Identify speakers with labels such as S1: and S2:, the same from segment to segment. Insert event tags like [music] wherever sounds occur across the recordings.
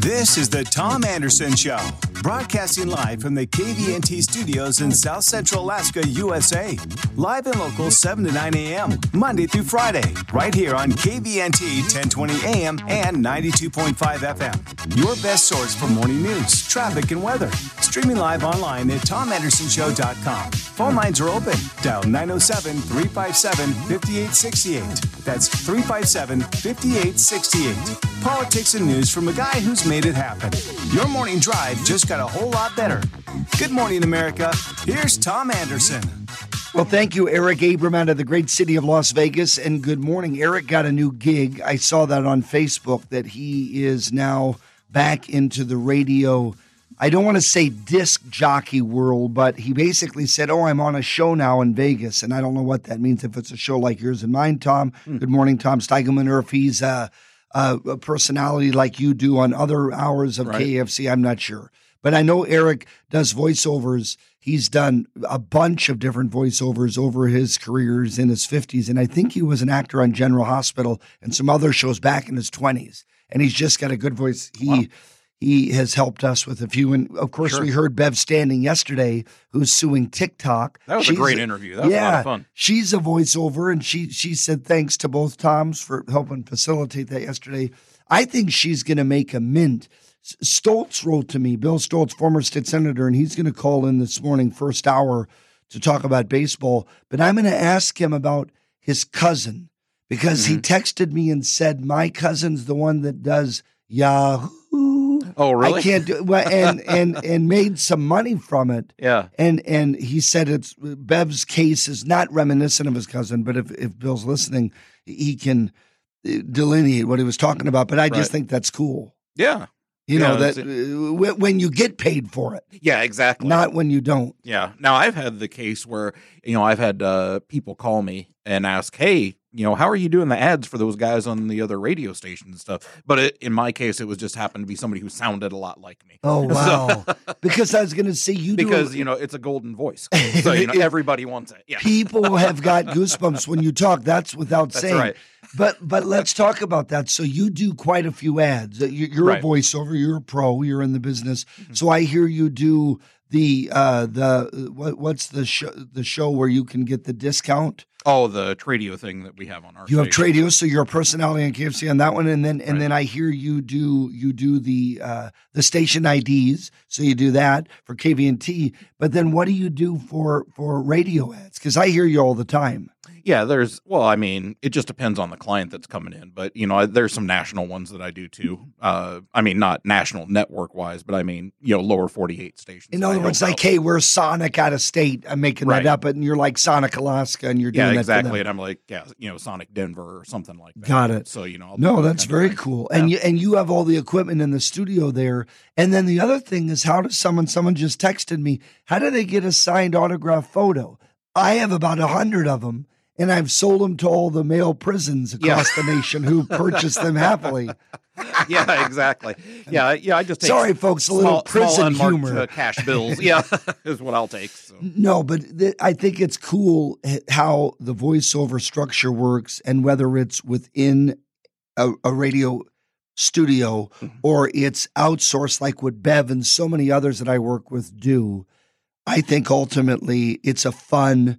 S1: This is the Tom Anderson Show, broadcasting live from the KVNT studios in South Central Alaska, USA. Live and local 7 to 9 a.m., Monday through Friday, right here on KVNT 1020 AM and 92.5 FM. Your best source for morning news, traffic, and weather. Streaming live online at tomandersonshow.com. Phone lines are open. Dial 907 357 5868. That's 357 5868. Politics and news from a guy who's made it happen. Your morning drive just got a whole lot better. Good morning, America. Here's Tom Anderson.
S2: Well, thank you, Eric Abram out of the great city of Las Vegas. And good morning. Eric got a new gig. I saw that on Facebook that he is now back into the radio. I don't want to say disc jockey world, but he basically said, Oh, I'm on a show now in Vegas. And I don't know what that means if it's a show like yours and mine, Tom. Good morning, Tom Steigelman, or if he's uh, uh, a personality like you do on other hours of
S3: Right.
S2: KFQD. I'm not sure. But I know Eric does voiceovers. He's done a bunch of different voiceovers over his careers in his 50s. And I think he was an actor on General Hospital and some other shows back in his 20s. And he's just got a good voice. He he has helped us with a few. And of course,
S3: Sure.
S2: we heard Bev Standing yesterday, who's suing TikTok.
S3: That was a great interview. That was a lot of fun.
S2: She's a voiceover, and she she said thanks to both Toms for helping facilitate that yesterday. I think she's going to make a mint. Stoltz wrote to me, Bill Stoltz, former state senator, and he's going to call in this morning, first hour, to talk about baseball. But I'm going to ask him about his cousin because he
S3: Mm-hmm.
S2: texted me and said, My cousin's the one that does Yahoo.
S3: Oh, really?
S2: I can't do well, and and and made some money from it.
S3: Yeah.
S2: And and he said it's Bev's case is not reminiscent of his cousin, but if if Bill's listening, he can uh, delineate what he was talking about. But I just
S3: Right.
S2: think that's cool.
S3: Yeah.
S2: You
S3: Yeah,
S2: know that uh, when you get paid for it,
S3: Yeah, exactly.
S2: not when you don't.
S3: Yeah. Now I've had the case where you know I've had uh, people call me and ask, "Hey, you know, how are you doing the ads for those guys on the other radio stations and stuff?" But it, in my case, it was just happened to be somebody who sounded a lot like me.
S2: Oh [laughs]
S3: So-
S2: wow! because I was going to say you do
S3: because you know it's a golden voice, so you know [laughs] everybody wants it. Yeah.
S2: people have got goosebumps when you talk. That's without
S3: That's
S2: saying.
S3: right.
S2: But but let's talk about that. So you do quite a few ads. Uh, you- You're
S3: Right. Mm-hmm.
S2: a voiceover. You're a pro. You're in the business. So I hear you do the uh the what, what's the show the show where you can get the discount.
S3: Oh, the Tradio thing that we have on our.
S2: You have
S3: station.
S2: Tradio, so you're a personality on KFQD on that one, and then and
S3: Right.
S2: then I hear you do you do the uh the station IDs. So you do that for KVNT. But then what do you do for for radio ads? Because I hear you all the time.
S3: Yeah, there's well, I mean, it just depends on the client that's coming in, but you know, there's some national ones that I do too. Uh, I mean, not national network wise, but I mean, you know, lower 48 stations.
S2: In other words, like, hey, we're Sonic out of state. I'm making
S3: Right.
S2: that up, and you're like Sonic Alaska, and you're doing
S3: yeah,
S2: that
S3: exactly. And I'm like, yeah, you know, Sonic Denver or something like that.
S2: Got it.
S3: So you know, I'll
S2: No, that's very
S3: thing.
S2: cool. And you and you have all the equipment in the studio there. And then the other thing is, how does someone? Someone just texted me. How do they get a signed autograph photo? I have about a hundred of them, and I've sold them to all the male prisons across the nation who purchase them happily. [laughs]
S3: yeah, exactly. Yeah, yeah. I just take
S2: Sorry, folks, a little
S3: small,
S2: prison
S3: small
S2: humor.
S3: uh, cash bills. [laughs] Yeah, [laughs] is what I'll take. So.
S2: No, but th- I think it's cool how the voiceover structure works and whether it's within a, a radio studio
S3: Mm-hmm.
S2: or it's outsourced like what Bev and so many others that I work with do. I think ultimately it's a fun uh,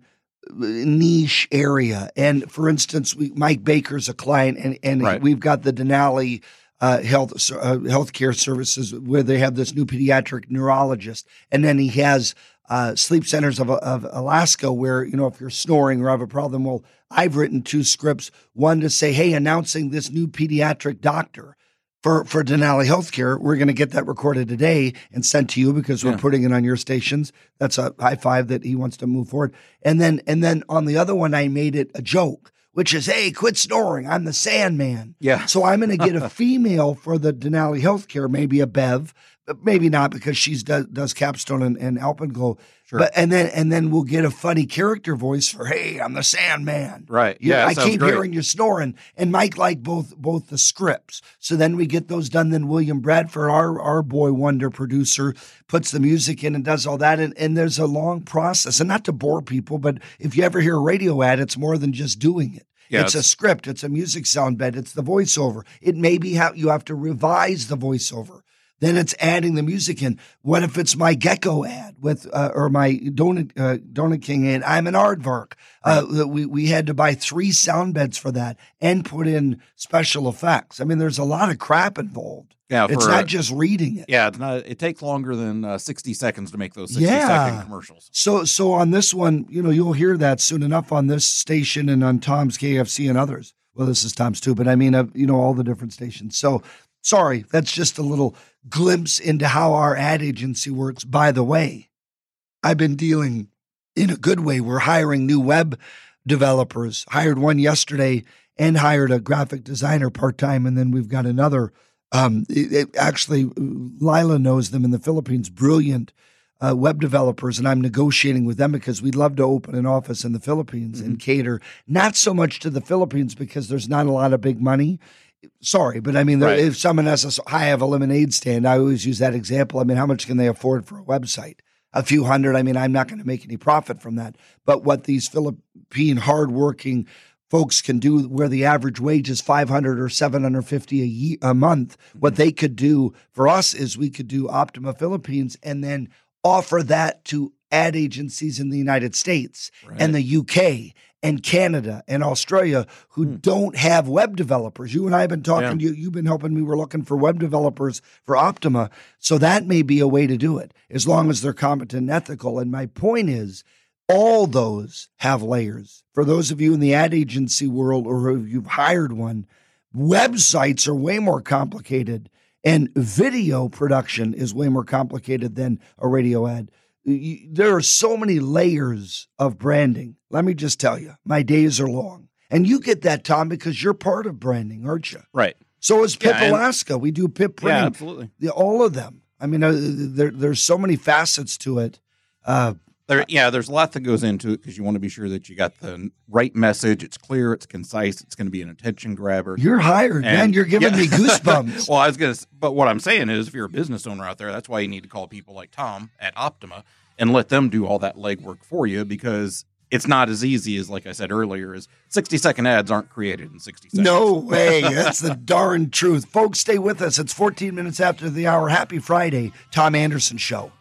S2: niche area. And for instance, we, Mike Baker's a client and, and
S3: Right.
S2: we've got the Denali uh, health uh, healthcare services where they have this new pediatric neurologist, and then he has uh, sleep centers of, of Alaska where you know if you're snoring or have a problem. Well, I've written two scripts, one to say, "Hey, announcing this new pediatric doctor." For, for Denali Healthcare, we're going to get that recorded today and sent to you because we're
S3: Yeah.
S2: putting it on your stations. That's a high five that he wants to move forward. And then and then on the other one, I made it a joke, which is, "Hey, quit snoring! I'm the Sandman."
S3: Yeah.
S2: So I'm going to get a [laughs] female for the Denali Healthcare, maybe a Bev, Uh, maybe not because she's does, does Capstone and, and Alpenglow.
S3: Sure.
S2: But and then and then we'll get a funny character voice for hey, I'm the Sandman.
S3: Right.
S2: You-
S3: Yeah,
S2: I keep
S3: great.
S2: hearing you snoring, and Mike liked both both the scripts. So then we get those done. Then William Bradford, our our boy wonder producer, puts the music in and does all that. And, and there's a long process. And not to bore people, but if you ever hear a radio ad, it's more than just doing it.
S3: Yeah,
S2: it's a script, it's a music sound bed, it's the voiceover. It may be how you have to revise the voiceover. Then it's adding the music in. What if it's my gecko ad with uh, or my donut uh, donut king ad? I'm an aardvark. Uh, we we had to buy three sound beds for that and put in special effects. I mean, there's a lot of crap involved.
S3: Yeah,
S2: it's not just reading it.
S3: Yeah, it's not. It takes longer than uh, sixty seconds to make those sixty
S2: Yeah.
S3: second commercials.
S2: So so on this one, you know, you'll hear that soon enough on this station and on Tom's KFQD and others. Well, this is Tom's too, but I mean, uh, you know, all the different stations. So sorry, that's just a little glimpse into how our ad agency works. By the way, I've been dealing in a good way. We're hiring new web developers. Hired one yesterday and hired a graphic designer part time, and then we've got another. Um, it, it- actually, Lila knows them in the Philippines. Brilliant uh, web developers, and I'm negotiating with them because we'd love to open an office in the Philippines and cater not so much to the Philippines because there's not a lot of big money. Sorry, but I mean,
S3: Right.
S2: if someone has a I have a lemonade stand, I always use that example. I mean, how much can they afford for a website? A few hundred. I mean, I'm not going to make any profit from that. But what these Philippine hardworking folks can do, where the average wage is 500 or 750 a year, a month, what mm-hmm. they could do for us is we could do Optima Philippines and then offer that to ad agencies in the United States and the UK and Canada and Australia who hmm. don't have web developers. You and I have been talking. To you, you've been helping me. We're looking for web developers for Optima. So that may be a way to do it as long as they're competent and ethical. And my point is, all those have layers. For those of you in the ad agency world or if you've hired one, websites are way more complicated and video production is way more complicated than a radio ad. You- There are so many layers of branding. Let me just tell you, my days are long. And you get that, Tom, because you're part of branding, aren't you?
S3: Right.
S2: So is Pip
S3: Yeah,
S2: Alaska. We do Pip
S3: Yeah, absolutely.
S2: The- all of them. I mean, uh, there, there's so many facets to it. Uh,
S3: There, yeah, there's a lot that goes into it because you want to be sure that you got the right message. It's clear, it's concise, it's going to be an attention grabber.
S2: you're hired, man. You're giving
S3: yeah.
S2: me [laughs] goosebumps.
S3: well, I was gonna, but what I'm saying is, if you're a business owner out there, that's why you need to call people like Tom at Optima and let them do all that legwork for you because it's not as easy as, like I said earlier, is 60 second ads aren't created in 60 seconds.
S2: No [laughs] way. That's the darn truth. Folks, stay with us. It's 14 minutes after the hour. Happy Friday, Tom Anderson Show.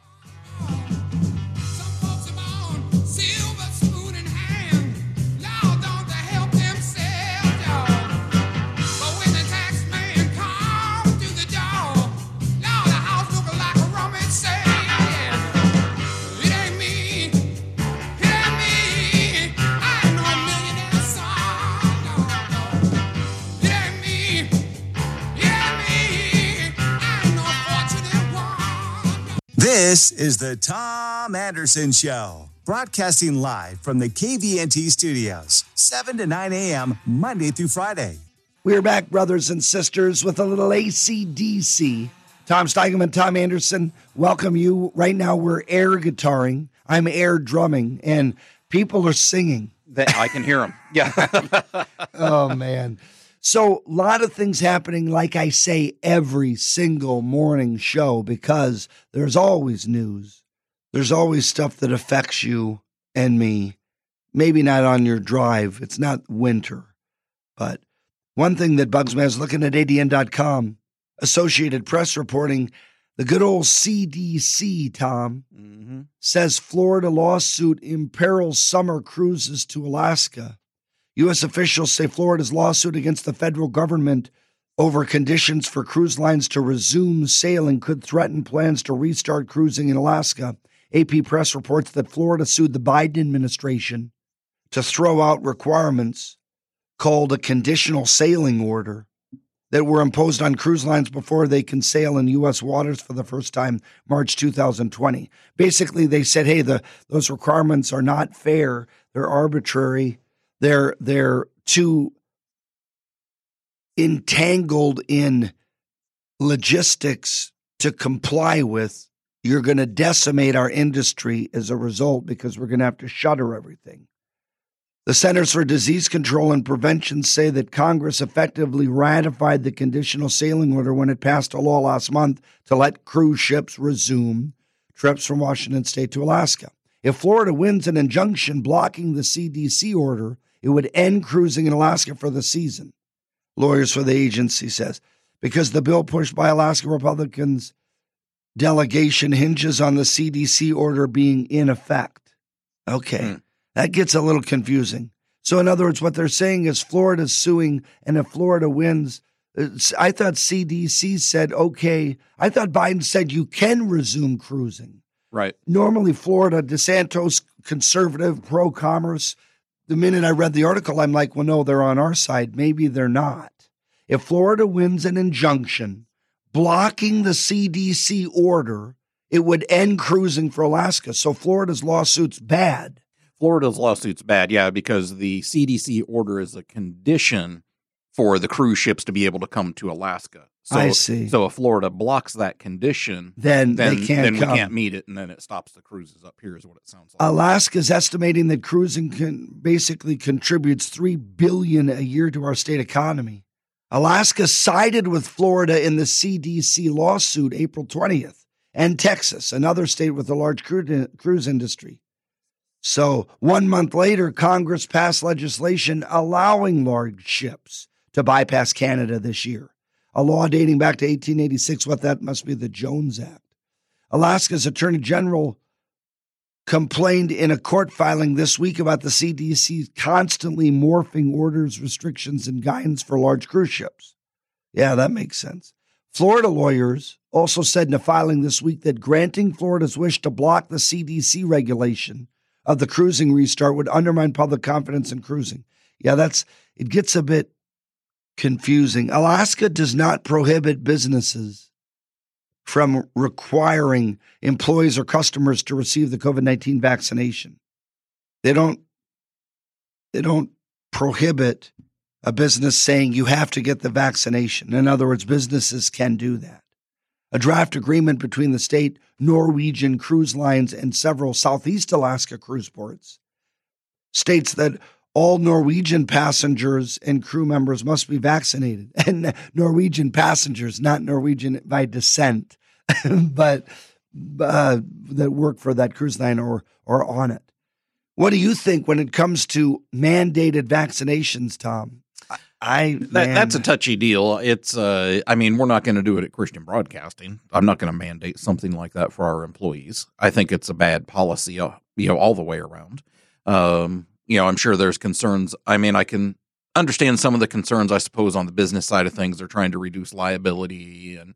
S1: This is the Tom Anderson Show, broadcasting live from the KVNT studios, 7 to 9 a.m., Monday through Friday.
S2: We're back, brothers and sisters, with a little ACDC. Tom Steigelman, Tom Anderson, welcome you. Right now, we're air guitaring. I'm air drumming, and people are singing.
S3: That I can hear them. Yeah. [laughs]
S2: oh man. So a lot of things happening, like I say, every single morning show because there's always news. There's always stuff that affects you and me. Maybe not on your drive. It's not winter. But one thing that bugs me, I was looking at ADN.com, Associated Press reporting the good old CDC, Tom,
S3: hmm
S2: says Florida lawsuit imperils summer cruises to Alaska. U.S. officials say Florida's lawsuit against the federal government over conditions for cruise lines to resume sailing could threaten plans to restart cruising in Alaska. AP Press reports that Florida sued the Biden administration to throw out requirements called a conditional sailing order that were imposed on cruise lines before they can sail in U.S. waters for the first time March 2020. Basically, they said, "Hey, the those requirements are not fair. They're arbitrary. They're they're too entangled in logistics to comply with. You're going to decimate our industry as a result because we're going to have to shutter everything." The Centers for Disease Control and Prevention say that Congress effectively ratified the conditional sailing order when it passed a law last month to let cruise ships resume trips from Washington state to Alaska. If Florida wins an injunction blocking the CDC order, It would end cruising in Alaska for the season. Lawyers for the agency says because the bill pushed by Alaska Republicans delegation hinges on the CDC order being in effect. Okay.
S3: Hmm.
S2: That gets a little confusing. So, in other words, what they're saying is Florida's suing, and if Florida wins, I thought CDC said, okay. I thought Biden said you can resume cruising.
S3: Right.
S2: Normally, Florida, DeSantis, conservative, pro commerce. The minute I read the article, I'm like, well, no, they're on our side. Maybe they're not. If Florida wins an injunction blocking the CDC order, it would end cruising for Alaska. So Florida's lawsuit's bad.
S3: Florida's lawsuit's bad, yeah, because the CDC order is a condition for the cruise ships to be able to come to Alaska. So,
S2: I see.
S3: So if Florida blocks that condition,
S2: Then,
S3: then
S2: they can't
S3: then we
S2: come.
S3: can't meet it, and then it stops the cruises up here. Is what it sounds like.
S2: Alaska's estimating that cruising can basically contributes three billion a year to our state economy. Alaska sided with Florida in the CDC lawsuit April 20th, and Texas, another state with a large cruise industry. So, one month later, Congress passed legislation allowing large ships to bypass Canada this year, a law dating back to 1886. What that must be the Jones Act. Alaska's Attorney General complained in a court filing this week about the CDC constantly morphing orders, restrictions, and guidance for large cruise ships. Yeah, that makes sense. Florida lawyers also said in a filing this week that granting Florida's wish to block the CDC regulation of the cruising restart would undermine public confidence in cruising. Yeah, that's it gets a bit confusing. Alaska does not prohibit businesses from requiring employees or customers to receive the COVID-19 vaccination. They don't they don't prohibit a business saying you have to get the vaccination. In other words, businesses can do that. A draft agreement between the state, Norwegian Cruise Lines, and several Southeast Alaska cruise ports states that all Norwegian passengers and crew members must be vaccinated. [laughs] And Norwegian passengers, not Norwegian by descent, [laughs] but uh, that work for that cruise line or or on it. What do you think when it comes to mandated vaccinations, Tom? I, I
S3: That, that's a touchy deal. It's, uh, I mean, we're not going to do it at Christian Broadcasting. I'm not going to mandate something like that for our employees. I think it's a bad policy, uh, you know, all the way around. Um, you know, I'm sure there's concerns. I mean, I can understand some of the concerns, I suppose, on the business side of things. They're trying to reduce liability and,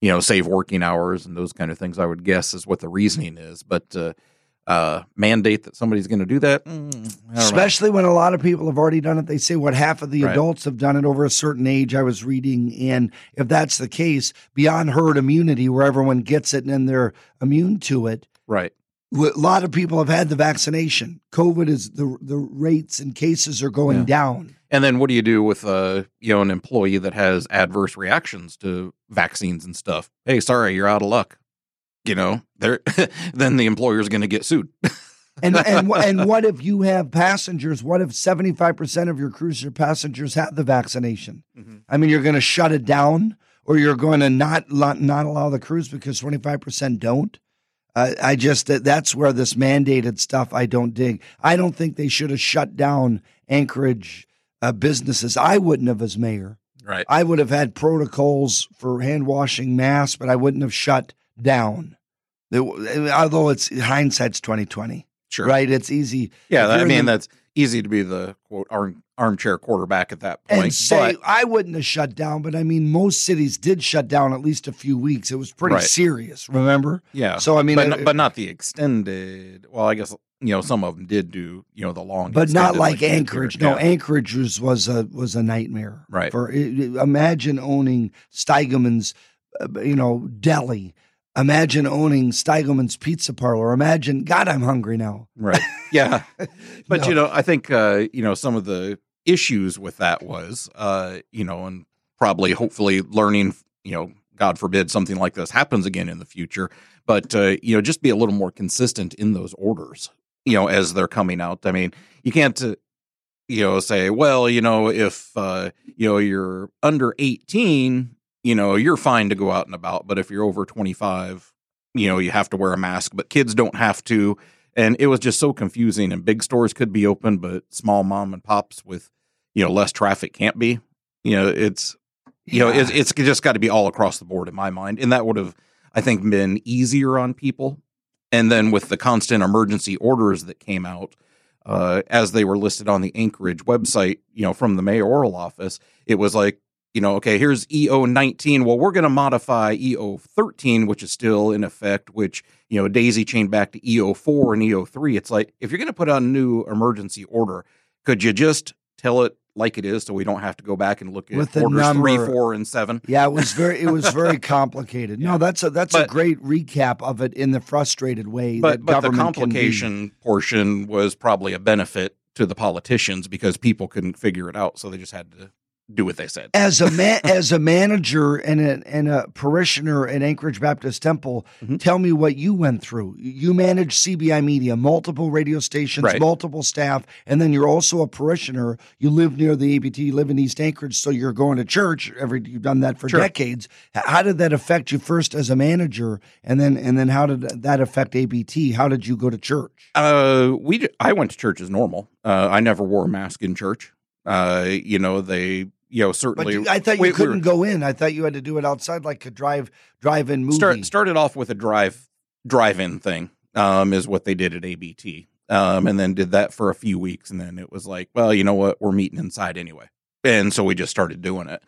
S3: you know, save working hours and those kind of things. I would guess is what the reasoning is. But uh, uh, mandate that somebody's going to do that, mm, don't know.
S2: Especially when a lot of people have already done it. They say what half of the
S3: Right.
S2: adults have done it over a certain age. I was reading, and if that's the case, beyond herd immunity, where everyone gets it and then they're immune to it,
S3: right.
S2: A lot of people have had the vaccination. COVID is the the rates and cases are going
S3: Yeah.
S2: down.
S3: And then what do you do with uh, you know an employee that has adverse reactions to vaccines and stuff? Hey, sorry, you're out of luck. You know, they're [laughs] then the employer's going to get sued.
S2: And and [laughs] and what if you have passengers? What if seventy five percent of your cruise ship passengers have the vaccination?
S3: Mhm.
S2: I mean, you're going to shut it down, or you're going to not not not allow the cruise because twenty five percent don't. Uh, I just that that's where this mandated stuff I don't dig. I don't think they should have shut down Anchorage uh, businesses. I wouldn't have as mayor.
S3: right.
S2: I would have had protocols for hand washing masks, but I wouldn't have shut down. Although it's hindsight's twenty twenty,
S3: Sure.
S2: right? It's easy.
S3: Yeah. I mean,
S2: the-
S3: that's easy to be the quote arm, armchair quarterback at that point.
S2: and say
S3: but
S2: I wouldn't have shut down, but I mean, most cities did shut down at least a few weeks. It was pretty
S3: Right.
S2: serious, remember?
S3: yeah.
S2: So I mean,
S3: but, not, but not the extended. Well, I guess you know some of them did do you know the long,
S2: but not like
S3: here.
S2: Anchorage. No,
S3: Yeah.
S2: Anchorage was, was a was a nightmare.
S3: Right.
S2: For imagine owning Steigelman's, uh, you know, deli. Imagine owning Steigelman's Pizza Parlor. Imagine, God, I'm hungry now.
S3: Right. Yeah. [laughs] But
S2: No.
S3: you know, I think uh, you know some of the issues with that was uh, you know, and probably hopefully learning, you know, God forbid something like this happens again in the future, but uh, you know, just be a little more consistent in those orders, you know, as they're coming out. I mean, you can't uh, you know say, well, you know, if uh, you know, you're under 18, you know, you're fine to go out and about, but if you're over 25, you know, you have to wear a mask, but kids don't have to and it was just so confusing. And big stores could be open, but small mom and pops with you know less traffic can't be. You know, it's you know it's, it's just got to be all across the board in my mind, and that would have I think been easier on people. And then with the constant emergency orders that came out, uh, as they were listed on the Anchorage website, you know, from the mayoral office, it was like, you know, okay, here's EO 19. Well, we're going to modify EO 13, which is still in effect, which, you know, daisy chained back to EO 4 and EO 3. It's like, if you're going to put out a new emergency order, could you just tell it like it is so we don't have to go back and look at
S2: With
S3: orders three, four, and seven?
S2: Yeah, it was very it was very [laughs] complicated. No, that's a that's a great recap of it in the frustrated way
S3: but
S2: that
S3: but the
S2: government can be.
S3: complication portion was probably a benefit to the politicians because people couldn't figure it out, so they just had to do what they said.
S2: as a man, [laughs] as a manager and a, and a parishioner at Anchorage Baptist Temple,
S3: Mhm.
S2: tell me what you went through. You manage CBI Media, multiple radio stations,
S3: Right.
S2: multiple staff, and then you're also a parishioner. You live near the ABT, you live in East Anchorage, so you're going to church. Every you've done that for
S3: Sure.
S2: decades. How did that affect you first as a manager, and then and then how did that affect ABT? How did you go to church?
S3: Uh, we I went to church as normal. Uh, I never wore a mask in church. Uh, you know they you know
S2: But
S3: certainly.
S2: you- I thought you
S3: we- we
S2: couldn't
S3: were-
S2: go in. I thought you had to do it outside, like a drive drive-in movie.
S3: start started off with a drive drive-in thing. Um, is what they did at ABT. Um, and then did that for a few weeks, and then it was like, well, you know what, we're meeting inside anyway, and so we just started doing it.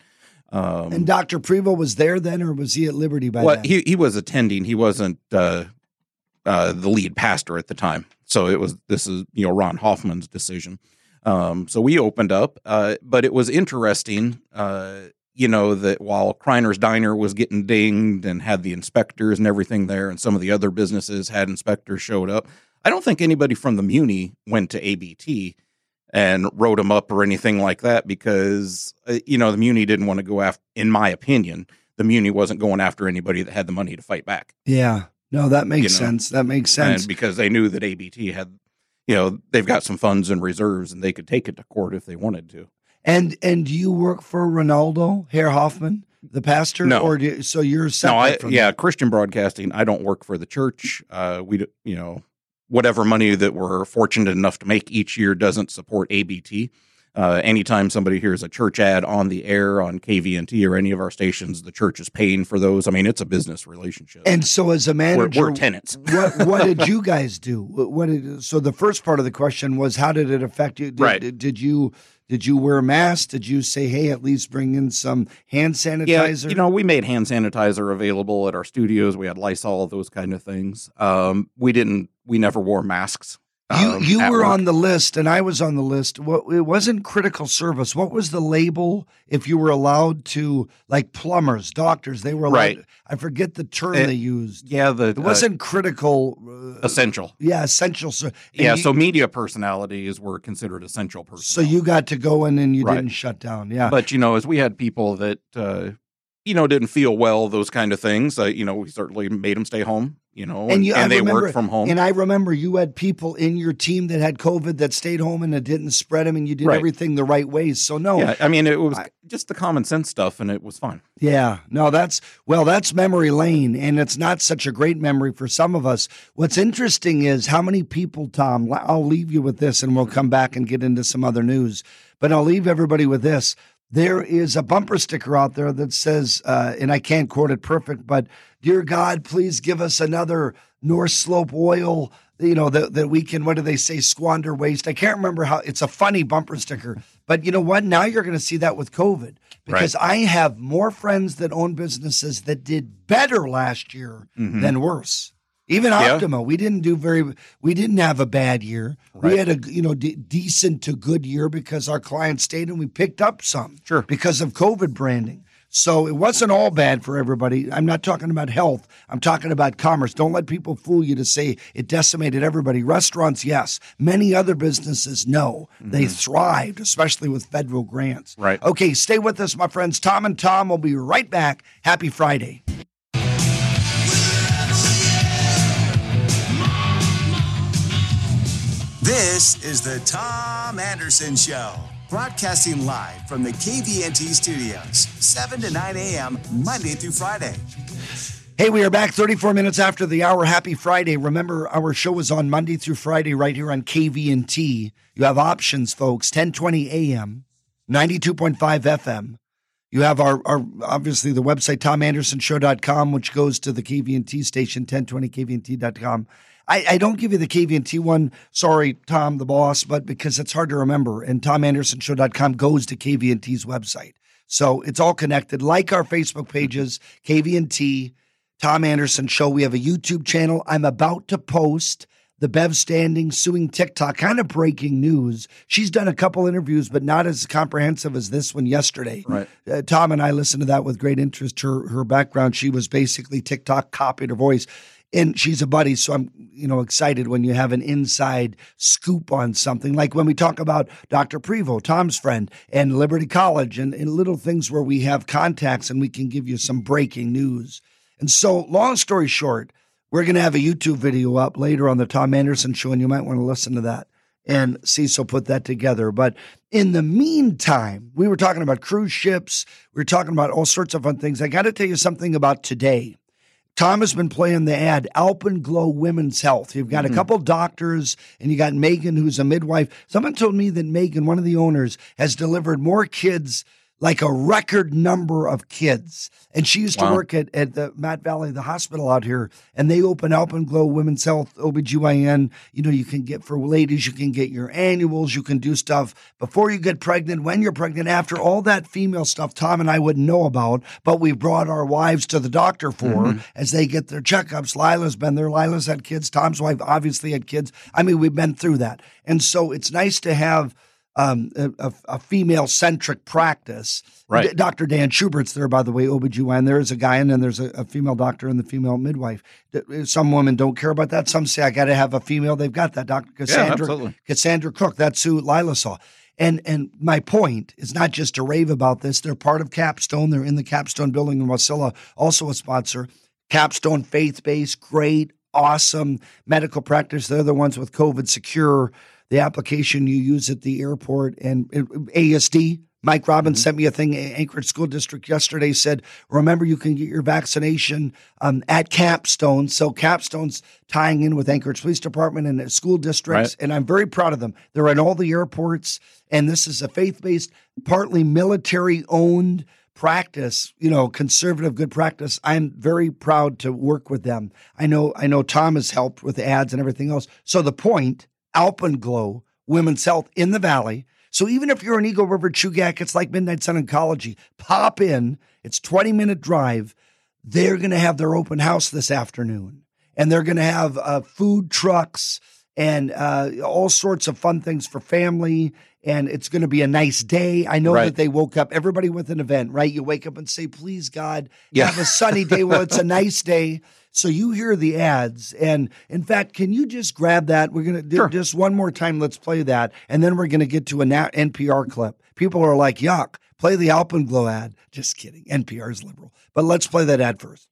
S3: Um,
S2: And Dr. Prevo was there then, or was he at Liberty by
S3: well,
S2: then?
S3: he he was attending. He wasn't uh, uh, the lead pastor at the time, so it was this is you know Ron Hoffman's decision. Um, so we opened up, uh, but it was interesting. Uh, you know that while Kriner's Diner was getting dinged and had the inspectors and everything there, and some of the other businesses had inspectors showed up. I don't think anybody from the Muni went to ABT and wrote them up or anything like that because uh, you know the Muni didn't want to go after. In my opinion, the Muni wasn't going after anybody that had the money to fight back,
S2: yeah. No, that makes
S3: You know,
S2: sense. That makes sense.
S3: and because they knew that ABT had, you know, they've got some funds and reserves and they could take it to court if they wanted to.
S2: And and do you work for Ronaldo Herr Hoffman, the pastor?
S3: No.
S2: Or you, so you're separate
S3: no, I yeah,
S2: that?
S3: Christian broadcasting. I don't work for the church. Uh, we you know whatever money that we're fortunate enough to make each year doesn't support ABT. Uh, anytime somebody hears a church ad on the air on KVNT or any of our stations, the church is paying for those. I mean, it's a business relationship.
S2: And so as a
S3: we're,
S2: manager,
S3: we're tenants. [laughs]
S2: what what did [laughs] you guys do? What, what did so the first part of the question was how did it affect you? Did,
S3: Right.
S2: Did, did you did you wear a mask? Did you say, hey, at least bring in some hand sanitizer?
S3: Yeah, you know, we made hand sanitizer available at our studios. We had Lysol, those kind of things. Um, we didn't. We never wore masks.
S2: You
S3: um,
S2: you were
S3: work.
S2: on the list, and I was on the list. What it wasn't critical service. What was the label? If you were allowed to, like plumbers, doctors, they were allowed.
S3: Right.
S2: I forget the term
S3: It-
S2: they used.
S3: Yeah, the
S2: It wasn't critical. Uh,
S3: essential.
S2: yeah, essential. So
S3: Yeah,
S2: you-
S3: so media personalities were considered essential
S2: so you got to go in and you
S3: Right.
S2: didn't shut down. Yeah,
S3: but you know, as we had people that uh, you know didn't feel well, those kind of things. Uh, you know, we certainly made them stay home. You know, and,
S2: And you-
S3: and they
S2: remember-
S3: worked from home.
S2: And I remember you had people in your team that had COVID that stayed home and it didn't spread them, and you did
S3: Right.
S2: everything the right ways. So no,
S3: yeah, I mean, it was
S2: I-
S3: just the common sense stuff, and it was fun.
S2: Yeah, no, that's well, that's memory lane, and it's not such a great memory for some of us. What's interesting is how many people, Tom. I'll leave you with this, and we'll come back and get into some other news. But I'll leave everybody with this. There is a bumper sticker out there that says, uh, and I can't quote it perfect, but "Dear God, please give us another North Slope oil." You know that that we can. What do they say? Squander waste. I can't remember how. It's a funny bumper sticker, but you know what? Now you're going to see that with COVID because I have more friends that own businesses that did better last year
S3: Mhm.
S2: than worse. Even
S3: Yeah.
S2: We didn't do very. We didn't have a bad year. We had a you know de- decent to good year because our clients stayed and we picked up some
S3: Sure.
S2: because of COVID branding. So it wasn't all bad for everybody. I'm not talking about health. I'm talking about commerce. Don't let people fool you to say it decimated everybody. Restaurants, yes. Many other businesses, no. They thrived, especially with federal grants.
S3: Mm-hmm. Right.
S2: Okay, stay with us, my friends. Tom and Tom will be right back. Happy Friday.
S1: This is the Tom Anderson Show, broadcasting live from the KVNT studios, 7 to 9 a.m., Monday through Friday.
S2: Hey, we are back 34 minutes after the hour. Happy Friday. Remember, our show is on Monday through Friday right here on KVNT. You have options, folks. 1020 AM, 92.5 FM. You have our, our obviously the website, tomandersonshow.com, which goes to the KVNT station, 1020kvnt.com. I, I don't give you the KVNT one. Sorry, Tom, the boss, but because it's hard to remember. And tomandersonshow.com goes to KVNT's website. So it's all connected. Like our Facebook pages, KVNT, Tom Anderson Show. We have a YouTube channel. I'm about to post the Bev Standing suing TikTok, kind of breaking news. She's done a couple interviews, but not as comprehensive as this one yesterday.
S3: Right.
S2: Uh, Tom and I listened to that with great interest. Her her background, she was basically TikTok copied her voice. And she's a buddy, so I'm, you know, excited when you have an inside scoop on something. Like when we talk about Dr. Prevo, Tom's friend, and Liberty College, and, and little things where we have contacts and we can give you some breaking news. And so, long story short, we're going to have a YouTube video up later on the Tom Anderson show, and you might want to listen to that. And Cecil put that together. But in the meantime, we were talking about cruise ships. We were talking about all sorts of fun things. I got to tell you something about today. Tom has been playing the ad, Alpenglow Women's Health. You've got a mm-hmm. couple doctors, and you got Megan, who's a midwife. Someone told me that Megan, one of the owners, has delivered more kids, like a record number of kids. And she used to work at, at the Matt Valley, the hospital out here, and they open Alpenglow Women's Health, OBGYN. You know, you can get for ladies, you can get your annuals, you can do stuff before you get pregnant, when you're pregnant, after all that female stuff Tom and I wouldn't know about, but we brought our wives to the doctor for mm-hmm. as they get their checkups. Lila's been there. Lila's had kids. Tom's wife obviously had kids. I mean, we've been through that. And so it's nice to have um, a, a, female centric practice.
S3: Right.
S2: D- Dr. Dan Schubert's there, by the way, OBGYN. There is a guy, and then there's a, a female doctor and the female midwife. Some women don't care about that. Some say, I got to have a female. They've got that. Dr. Cassandra,
S3: absolutely.
S2: Cassandra Cook. That's who Lila saw. And and my point is not just to rave about this. They're part of Capstone. They're in the Capstone building in Wasilla, also a sponsor. Capstone faith based, great, awesome medical practice. They're the ones with COVID secure. The application you use at the airport and uh, ASD. Mike Robbins sent me a thing. Anchorage School District yesterday said, remember, you can get your vaccination um, at Capstone. So Capstone's tying in with Anchorage Police Department and the school districts.
S3: Right.
S2: And I'm very proud of them. They're in all the airports. And this is a faith based, partly military owned practice, you know, conservative good practice. I'm very proud to work with them. I know I know Tom has helped with ads and everything else. So the point, Alpenglow Women's Health in the Valley. So even if you're an Eagle River Chugach, it's like Midnight Sun Oncology. Pop in. It's 20 minute drive. They're going to have their open house this afternoon, and they're going to have uh, food trucks and uh, all sorts of fun things for family. And it's going to be a nice day. I know
S3: Right.
S2: that they woke up everybody with an event, right? You wake up and say, "Please God,
S3: Yeah.
S2: have a sunny day." Well, it's a [laughs] nice day. So you hear the ads, and in fact, can you just grab that? We're gonna do
S3: Sure.
S2: just one more time. Let's play that, and then we're gonna get to a na- NPR clip. People are like, "Yuck!" Play the Alpenglow ad. Just kidding. NPR is liberal, but let's play that ad first.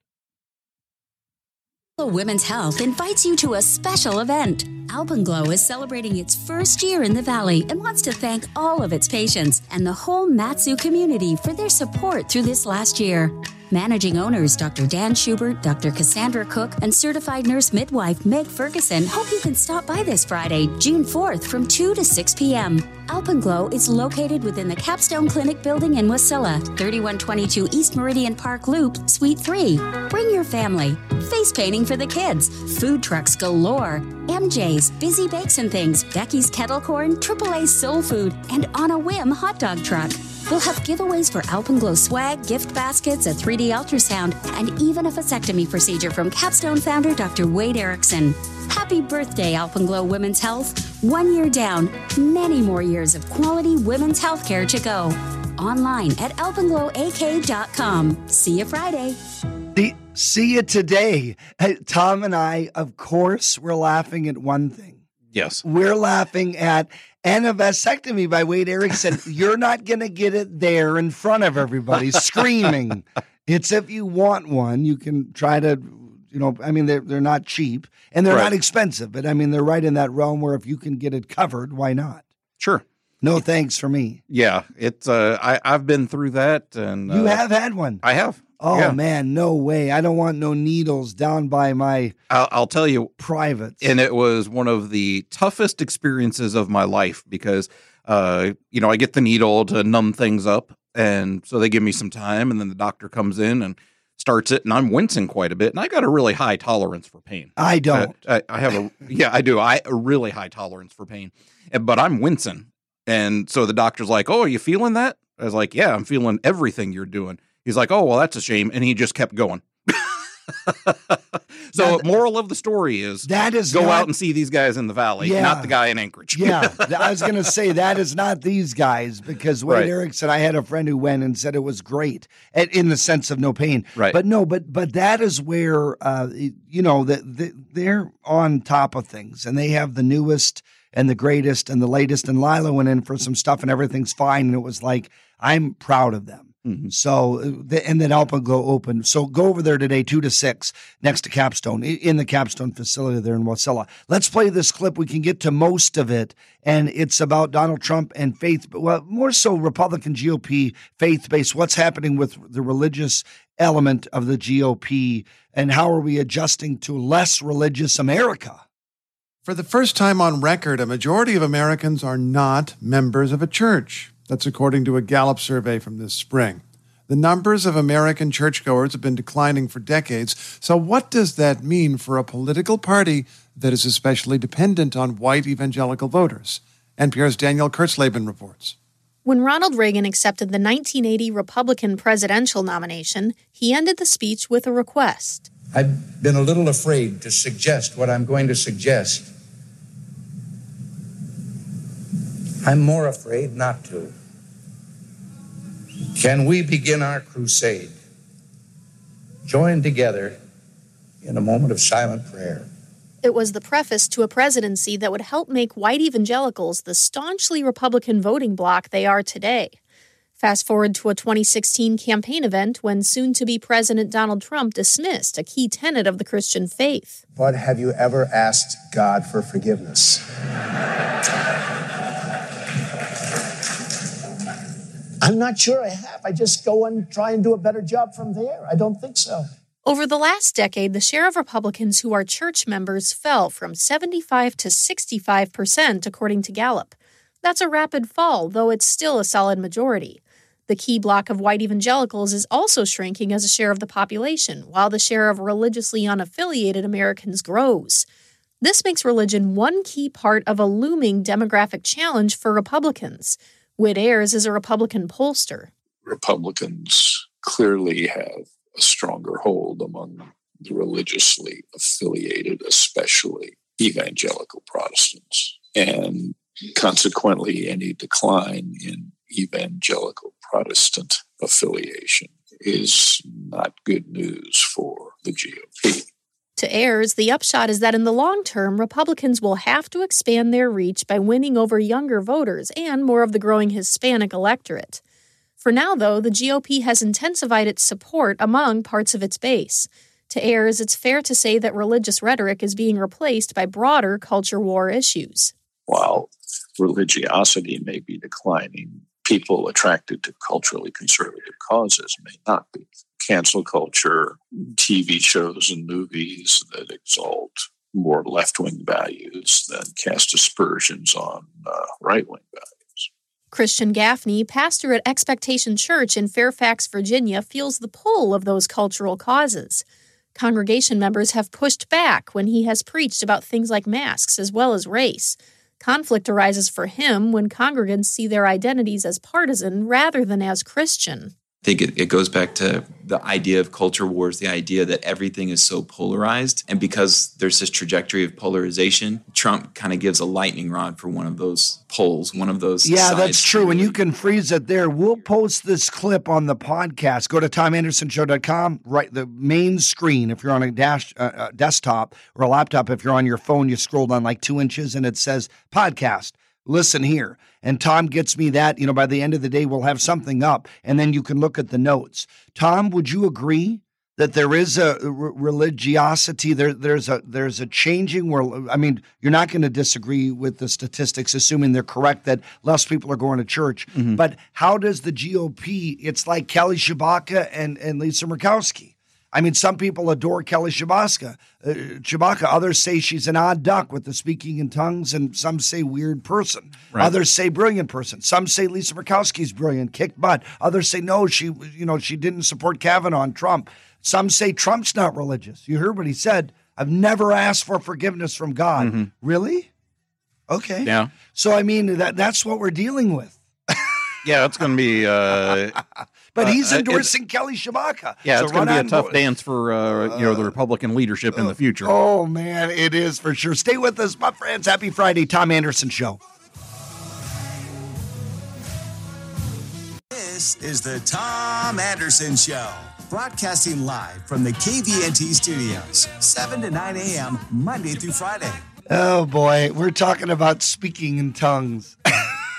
S4: Women's Health invites you to a special event. Alpenglow is celebrating its first year in the Valley and wants to thank all of its patients and the whole Matsu community for their support through this last year. Managing owners Dr. Dan Schubert, Dr. Cassandra Cook, and certified nurse midwife Meg Ferguson hope you can stop by this Friday, June 4th from 2 to 6 p.m. Alpenglow is located within the Capstone Clinic building in Wasilla, 3122 East Meridian Park Loop, Suite 3. Bring your family. Face painting for the kids, food trucks galore, MJ's, Busy Bakes and Things, Becky's Kettle Corn, AAA Soul Food, and On a Whim hot dog truck. We'll have giveaways for Alpenglow swag, gift baskets, a 3D ultrasound, and even a vasectomy procedure from Capstone founder Dr. Wade Erickson. Happy birthday, Alpenglow Women's Health. One year down, many more years of quality women's health care to go. Online at alpenglowak.com. See you Friday.
S2: See, see you today. Hey, Tom and I, of course, we're laughing at one thing.
S3: Yes.
S2: We're laughing at and a vasectomy by Wade Erickson. [laughs] You're not going to get it there in front of everybody screaming. It's if you want one, you can try to, you know, I mean, they're, they're not cheap and they're
S3: Right.
S2: not expensive, but I mean, they're right in that realm where if you can get it covered, why not?
S3: Sure.
S2: No thanks for me.
S3: Yeah. It's uh I I've been through that and
S2: You
S3: uh,
S2: have had one.
S3: I have.
S2: Oh
S3: Yeah.
S2: man, no way! I don't want no needles down by my
S3: I'll, I'll tell you,
S2: private.
S3: and it was one of the toughest experiences of my life because uh you know i get the needle to numb things up and so they give me some time and then the doctor comes in and starts it and i'm wincing quite a bit and i got a really high tolerance for pain
S2: I don't.
S3: I, I have a yeah i do i a really high tolerance for pain but i'm wincing and so the doctor's like oh are you feeling that i was like yeah i'm feeling everything you're doing he's like oh well that's a shame and he just kept going [laughs] so
S2: That-
S3: moral of the story is
S2: that is
S3: go
S2: not,
S3: out and see these guys in the valley,
S2: Yeah.
S3: not the guy in Anchorage.
S2: yeah, [laughs] I was going to say that is not these guys because Wade
S3: Right.
S2: Erickson. I had a friend who went and said it was great, and in the sense of no pain.
S3: Right.
S2: But no, but but that is where uh, you know that the, they're on top of things, and they have the newest and the greatest and the latest. And Lila went in for some stuff, and everything's fine. And it was like I'm proud of them.
S3: Mhm.
S2: So, uh, and then Alpenglow open. So go over there today, two to six, next to Capstone, in the Capstone facility there in Wasilla. Let's play this clip. We can get to most of it, and it's about Donald Trump and faith, but well, more so Republican GOP faith based. What's happening with the religious element of the GOP, and how are we adjusting to less religious America?
S5: For the first time on record, a majority of Americans are not members of a church. That's according to a Gallup survey from this spring. The numbers of American churchgoers have been declining for decades. So, what does that mean for a political party that is especially dependent on white evangelical voters? NPR's Danielle Kurtzleben reports.
S6: When Ronald Reagan accepted the 1980 Republican presidential nomination, he ended the speech with a request.
S7: I've been a little afraid to suggest what I'm going to suggest. I'm more afraid not to. Can we begin our crusade? Join together in a moment of silent prayer.
S6: It was the preface to a presidency that would help make white evangelicals the staunchly Republican voting bloc they are today. Fast forward to a 2016 campaign event when soon to be President Donald Trump dismissed a key tenet of the Christian faith.
S8: But have you ever asked God for forgiveness? I'm not sure I have. I just go and try and do a better job from there. I don't think so.
S6: Over the last decade, the share of Republicans who are church members fell from 75 to 65 percent, according to Gallup. That's a rapid fall, though it's still a solid majority. The key block of white evangelicals is also shrinking as a share of the population, while the share of religiously unaffiliated Americans grows. This makes religion one key part of a looming demographic challenge for Republicans. Whit Ayres is a Republican pollster.
S9: Republicans clearly have a stronger hold among the religiously affiliated, especially evangelical Protestants. And consequently, any decline in evangelical Protestant affiliation is not good news for the GOP.
S6: To Ayres, the upshot is that in the long term, Republicans will have to expand their reach by winning over younger voters and more of the growing Hispanic electorate. For now, though, the GOP has intensified its support among parts of its base. To Ayres, it's fair to say that religious rhetoric is being replaced by broader culture war issues.
S9: While religiosity may be declining, people attracted to culturally conservative causes may not be. Cancel culture, TV shows and movies that exalt more left wing values than cast aspersions on uh, right wing values.
S6: Christian Gaffney, pastor at Expectation Church in Fairfax, Virginia, feels the pull of those cultural causes. Congregation members have pushed back when he has preached about things like masks as well as race. Conflict arises for him when congregants see their identities as partisan rather than as Christian.
S10: I think it, it goes back to the idea of culture wars, the idea that everything is so polarized. And because there's this trajectory of polarization, Trump kind of gives a lightning rod for one of those poles, one of those.
S2: Yeah, that's true. And you can freeze it there. We'll post this clip on the podcast. Go to TomAndersonShow.com, right the main screen. If you're on a dash uh, uh, desktop or a laptop, if you're on your phone, you scroll down like two inches and it says podcast. Listen here. And Tom gets me that. You know, by the end of the day, we'll have something up and then you can look at the notes. Tom, would you agree that there is a r- religiosity there there's a there's a changing where I mean you're not going to disagree with the statistics assuming they're correct that less people are going to church
S3: Mm-hmm.
S2: but how does the GOP it's like Kelly Tshibaka and and Lisa Murkowski I mean some people adore Kelly Tshibaka uh, Tshibaka others say she's an odd duck with the speaking in tongues and some say weird person
S3: Right.
S2: others say brilliant person some say Lisa Murkowski's brilliant kick butt others say no she you know she didn't support Kavanaugh and Trump some say Trump's not religious. You heard what he said. I've never asked for forgiveness from God. Really? Okay.
S3: Mm-hmm. Yeah.
S2: So I mean that that's what we're dealing with.
S3: Yeah, it's going to be. Uh, [laughs]
S2: But
S3: Uh,
S2: he's
S3: uh,
S2: endorsing Kelly Tshibaka.
S3: yeah,
S2: So
S3: it's going to be a tough
S2: board.
S3: dance for uh, you know the Republican leadership in the future.
S2: Oh man, it is for sure. Stay with us, my friends. Happy Friday, Tom Anderson Show.
S1: This is the Tom Anderson Show, broadcasting live from the KVNT studios, 7 to 9 a.m., Monday through Friday.
S2: Oh boy, we're talking about speaking in tongues. [laughs]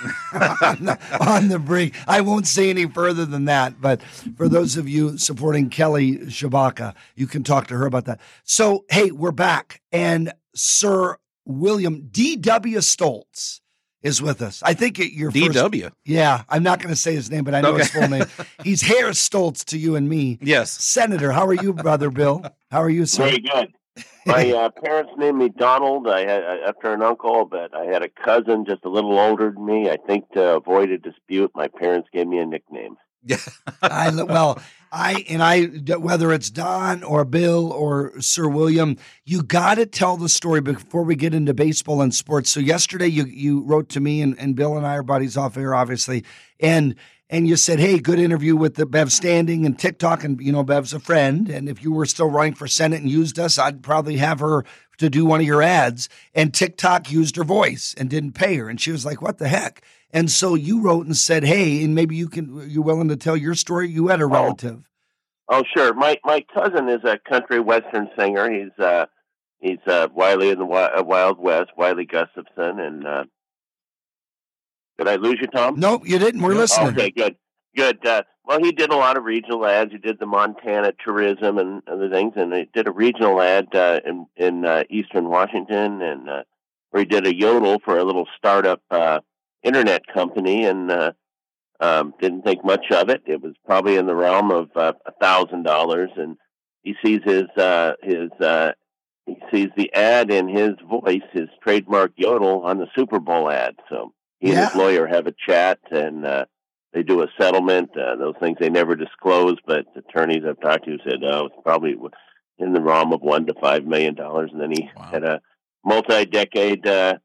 S2: [laughs] on, the, on the break. I won't say any further than that, but for those of you supporting Kelly Tshibaka, you can talk to her about that. So, hey, we're back, and Sir William D.W. Stoltz is with us. I think it, your first-
S3: DW.
S2: yeah, I'm not going to say his name, but I know his full name. [laughs] He's Harris Stoltz to you and me.
S3: Yes.
S2: Senator, how are you, brother Bill? How are you, sir?
S11: Very good. My [laughs] uh, parents named me Donald. I had after an uncle, but I had a cousin just a little older than me. I think to avoid a dispute, my parents gave me a nickname.
S3: Yeah.
S2: I well, I and I whether it's Don or Bill or Sir William, you got to tell the story before we get into baseball and sports. So yesterday you you wrote to me and, and Bill and I are buddies off air, obviously, and and you said, "Hey, good interview with the Bev Standing and TikTok, and you know Bev's a friend, and if you were still running for Senate and used us, I'd probably have her." To do one of your ads, and TikTok used her voice and didn't pay her, and she was like, "What the heck?" And so you wrote and said, "Hey, and maybe you can you're willing to tell your story. You had a relative.
S11: Oh, sure. My my cousin is a country western singer. He's uh he's uh Wylie in the uh, Wild West, Wylie Gustafson, and uh, did I lose you, Tom?
S2: Nope, you didn't. We're listening.
S11: Okay, good, good. Uh, well, he did a lot of regional ads. He did the Montana tourism and other things, and he did a regional ad uh, in in uh, Eastern Washington, and uh, where he did a yodel for a little startup uh, internet company, and uh, um, didn't think much of it. It was probably in the realm of uh, a thousand dollars, and he sees his uh, his uh, he sees the ad in his voice, his trademark yodel on the Super Bowl ad. So he and his lawyer have a chat, and uh, they do a settlement. Uh, those things they never disclose, but attorneys I've talked to said, "Oh, it's probably in the realm of one to five million dollars." And then he had a multi-decade uh,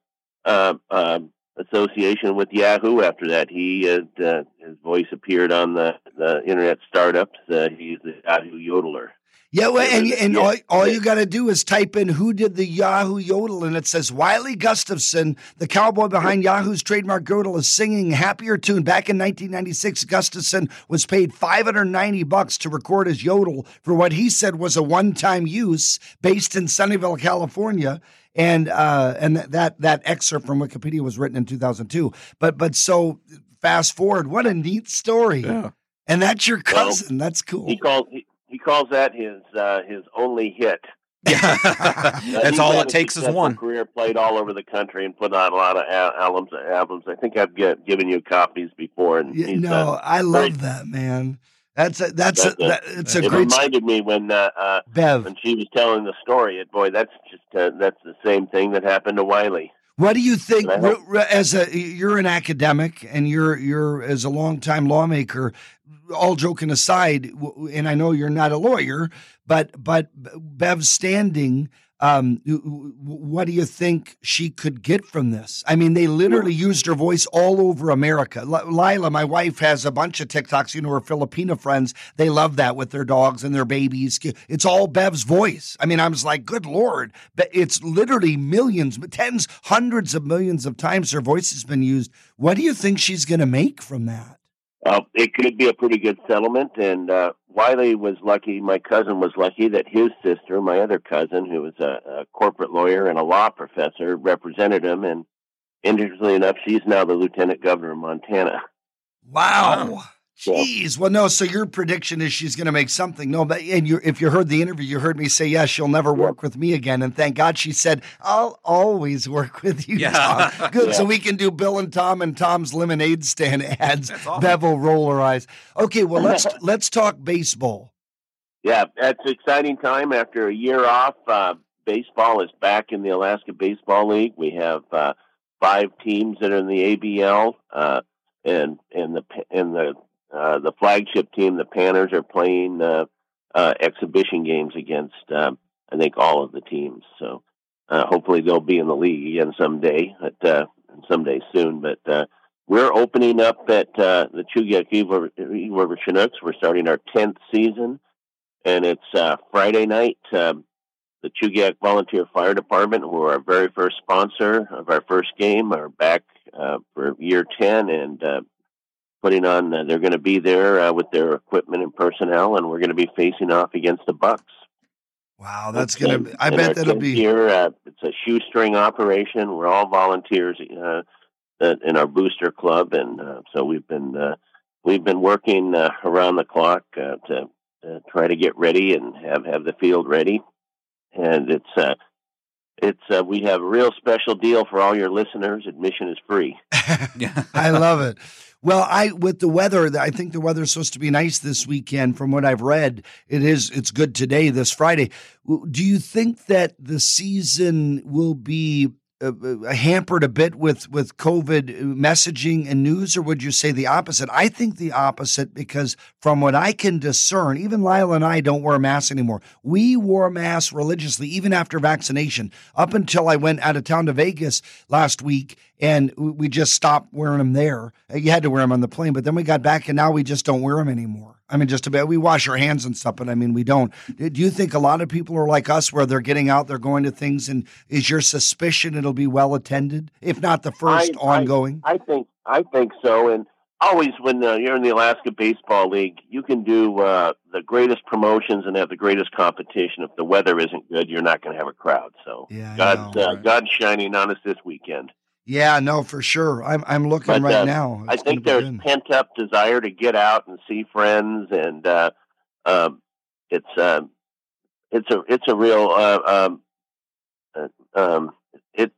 S11: uh, um association with Yahoo. After that, he had, uh, his voice appeared on the the internet startups. Uh, he's the Yahoo yodeler.
S2: Yeah, well, and and
S11: Yeah.
S2: all, all you got to do is type in who did the Yahoo yodel, and it says Wylie Gustafson, the cowboy behind Yahoo's trademark yodel, is singing "Happier Tune." Back in 1996, Gustafson was paid 590 bucks to record his yodel for what he said was a one-time use, based in Sunnyvale, California. And uh, and that that excerpt from Wikipedia was written in 2002. But but so fast forward, what a neat story.
S3: Yeah.
S2: And that's your
S11: Well,
S2: cousin. that's cool.
S11: He calls he, he calls that his uh, his only hit. Yeah, [laughs]
S3: That's all it takes is one.
S11: Career played all over the country and put out a lot of al- albums. Albums. I think I've get, given you copies before. And
S2: Yeah,
S11: he's,
S2: no,
S11: uh,
S2: I
S11: very-
S2: love that man. That's a that's a,
S11: that's
S2: that, it's a
S11: it
S2: great
S11: reminded me when uh, uh,
S2: Bev.
S11: when she was telling the story. It boy, that's just uh, that's the same thing that happened to Wylie.
S2: What do you think
S11: hope-
S2: re- re- as a you're an academic and you're you're as a longtime lawmaker all joking aside and I know you're not a lawyer but but Bev standing um what do you think she could get from this? I mean they literally used her voice all over America. L- Lila my wife has a bunch of TikToks you know her Filipino friends they love that with their dogs and their babies. It's all Bev's voice. I mean I was like good lord but it's literally millions tens hundreds of millions of times her voice has been used. What do you think she's going to make from that?
S11: Uh, it could be a pretty good settlement. And uh, Wylie was lucky. My cousin was lucky that his sister, my other cousin, who was a, a corporate lawyer and a law professor, represented him. And interestingly enough, she's now the lieutenant governor of Montana.
S2: Wow. Jeez. Well, no. So your prediction is she's going to make something. No, but and you, if you heard the interview, you heard me say, yes, she'll never work with me again. And thank God she said, I'll always work with you,
S3: Yeah.
S2: Tom. [laughs] Good. So we can do Bill and Tom and Tom's lemonade stand ads.
S3: awesome.
S2: Bevel roller eyes. Okay. Well, let's [laughs] let's talk baseball.
S11: Yeah, that's an exciting time after a year off. Uh, baseball is back in the Alaska Baseball League. We have uh, five teams that are in the ABL, uh, and and the and the uh, the flagship team, the Panners, are playing uh, uh, exhibition games against um, I think all of the teams. So uh, hopefully they'll be in the league again someday, but uh, someday soon. But uh, we're opening up at uh, the Chugach River Chinooks. We're starting our tenth season and it's uh, Friday night. Um, the Chugiak Volunteer Fire Department, who are our very first sponsor of our first game, are back uh, for year 10 and uh, putting on, uh, they're going to be there uh, with their equipment and personnel, and we're going to be facing off against the Bucks.
S2: Wow, that's going
S11: to.
S2: be I bet that'll be.
S11: here. uh, it's a shoestring operation. We're all volunteers uh, uh, in our booster club, and uh, so we've been uh, we've been working uh, around the clock uh, to uh, try to get ready and have have the field ready. And it's uh, it's uh, we have a real special deal for all your listeners. Admission is free. [laughs]
S2: I love it. Well, I with the weather, I think the weather's supposed to be nice this weekend. From what I've read, it is. It's good today, this Friday. Do you think that the season will be uh, uh, hampered a bit with with COVID messaging and news, or would you say the opposite? I think the opposite because from what I can discern, even Lyle and I don't wear masks anymore. We wore masks religiously even after vaccination, up until I went out of town to Vegas last week, and we- just stopped wearing them there. You had to wear them on the plane, but then we got back, and now we just don't wear them anymore. I mean, just about we wash our hands and stuff, but I mean, we don't. Do you think a lot of people are like us, where they're getting out, they're going to things, and is your suspicion it'll be well attended, if not the first
S11: I- I-
S2: ongoing?
S11: I think I think so, and always when uh, you're in the Alaska Baseball League, you can do uh, the greatest promotions and have the greatest competition. If the weather isn't good, you're not going to have a crowd. So
S2: Yeah, I
S11: God's
S2: know,
S11: uh, God's shining on us this weekend.
S2: Yeah, no, for sure. I'm I'm looking
S11: But,
S2: right
S11: uh,
S2: now.
S11: I think there's pent up desire to get out and see friends, and uh, um, it's uh, it's a it's a real uh, um, uh, um, it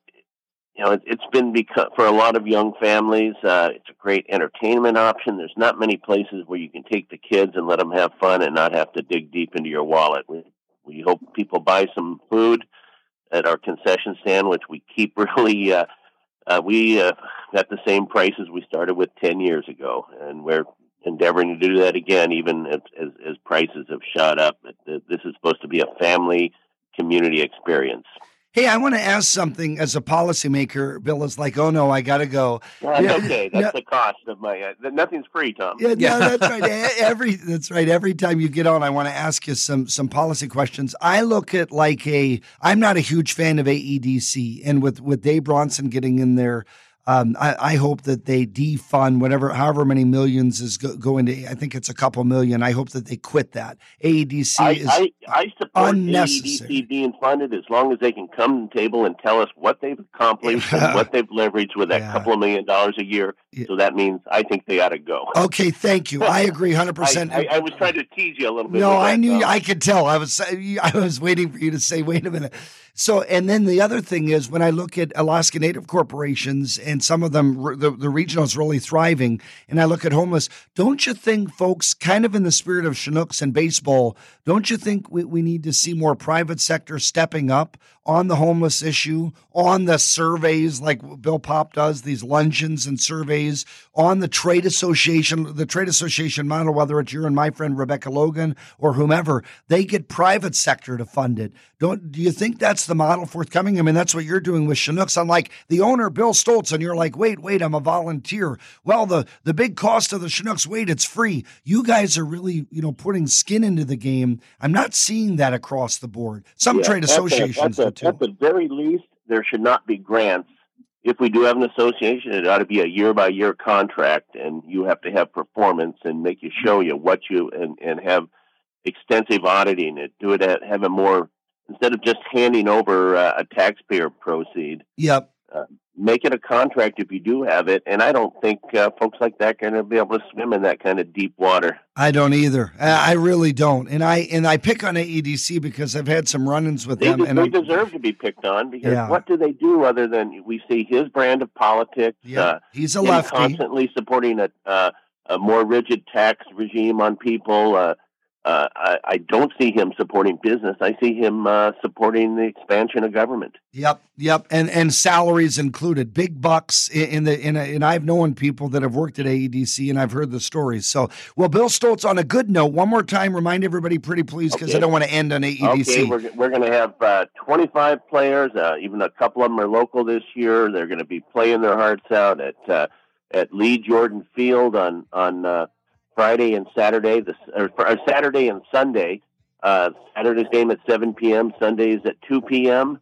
S11: you know it, it's been because for a lot of young families uh, it's a great entertainment option. There's not many places where you can take the kids and let them have fun and not have to dig deep into your wallet. We we hope people buy some food at our concession stand, which we keep [laughs] really. Uh, we uh, got the same prices we started with 10 years ago, and we're endeavoring to do that again, even as, as, as prices have shot up. This is supposed to be a family community experience.
S2: Hey, I want to ask something as a policymaker. Bill is like, oh no, I got to go.
S11: That's
S2: Yeah,
S11: okay. [laughs]
S2: no-
S11: That's the cost of my. Uh, nothing's free, Tom.
S2: Yeah, no, [laughs] that's right. Every that's right. Every time you get on, I want to ask you some some policy questions. I look at like a. I'm not a huge fan of AEDC, and with with Dave Bronson getting in there, um, I, I hope that they defund whatever, however many millions is go, going to. I think it's a couple million. I hope that they quit that. AEDC
S11: I,
S2: is
S11: I, I support
S2: unnecessary.
S11: AEDC being funded as long as they can come to the table and tell us what they've accomplished and what [laughs] they've leveraged with that couple of million dollars a year. So that means I think they ought to go.
S2: okay. Thank you. I agree, hundred [laughs] percent.
S11: I, was trying to tease you a little bit.
S2: No, I
S11: that,
S2: knew. I could tell. I was. I was waiting for you to say, "Wait a minute." So, and then the other thing is when I look at Alaska Native corporations and some of them, the, the is really thriving, and I look at homeless. Don't you think, folks, kind of in the spirit of Chinooks and baseball, don't you think we, we need to see more private sector stepping up on the homeless issue, on the surveys like Bill Popp does, these luncheons and surveys, on the trade association, the trade association model, whether it's you and my friend Rebecca Logan or whomever, they get private sector to fund it. Don't do you think that's the model forthcoming? I mean, that's what you're doing with Chinooks. I'm like the owner, Bill Stoltz, and you're like, wait, wait, I'm a volunteer. Well, the the big cost of the Chinooks, wait, it's free. You guys are really, you know, putting skin into the game. I'm not seeing that across the board. Some
S11: Yeah,
S2: trade
S11: that's a-
S2: associations
S11: that's a-
S2: do too.
S11: At the very least, there should not be grants. If we do have an association, it ought to be a year by year contract, and you have to have performance and make you show you what you and and have extensive auditing. It do it at have a more instead of just handing over uh, a taxpayer proceed.
S2: Yep.
S11: Uh, make it a contract if you do have it. And I don't think uh, folks like that are going to be able to swim in that kind of deep water.
S2: I don't either. I I really don't. And I and I pick on AEDC because I've had some run-ins with
S11: They,
S2: them. And
S11: they
S2: I'm-
S11: deserve to be picked on because
S2: Yeah.
S11: what do they do other than we see his brand of politics?
S2: Yeah,
S11: uh,
S2: he's a lefty.
S11: constantly supporting a, uh, a more rigid tax regime on people. Uh, I, I don't see him supporting business. I see him uh, supporting the expansion of government.
S2: Yep, yep, and and salaries included, big bucks in, the in a, and I've known people that have worked at AEDC, and I've heard the stories. So, well, Bill Stoltz. On a good note, one more time, remind everybody, pretty please, because I don't want to end on AEDC.
S11: Okay, we're, we're going to have uh, 25 players. Uh, even a couple of them are local this year. They're going to be playing their hearts out at uh, at Lee Jordan Field on on uh, Friday and Saturday. The or, or Saturday and Sunday. Uh, Saturday's game at 7 p.m. Sunday's at 2 p.m.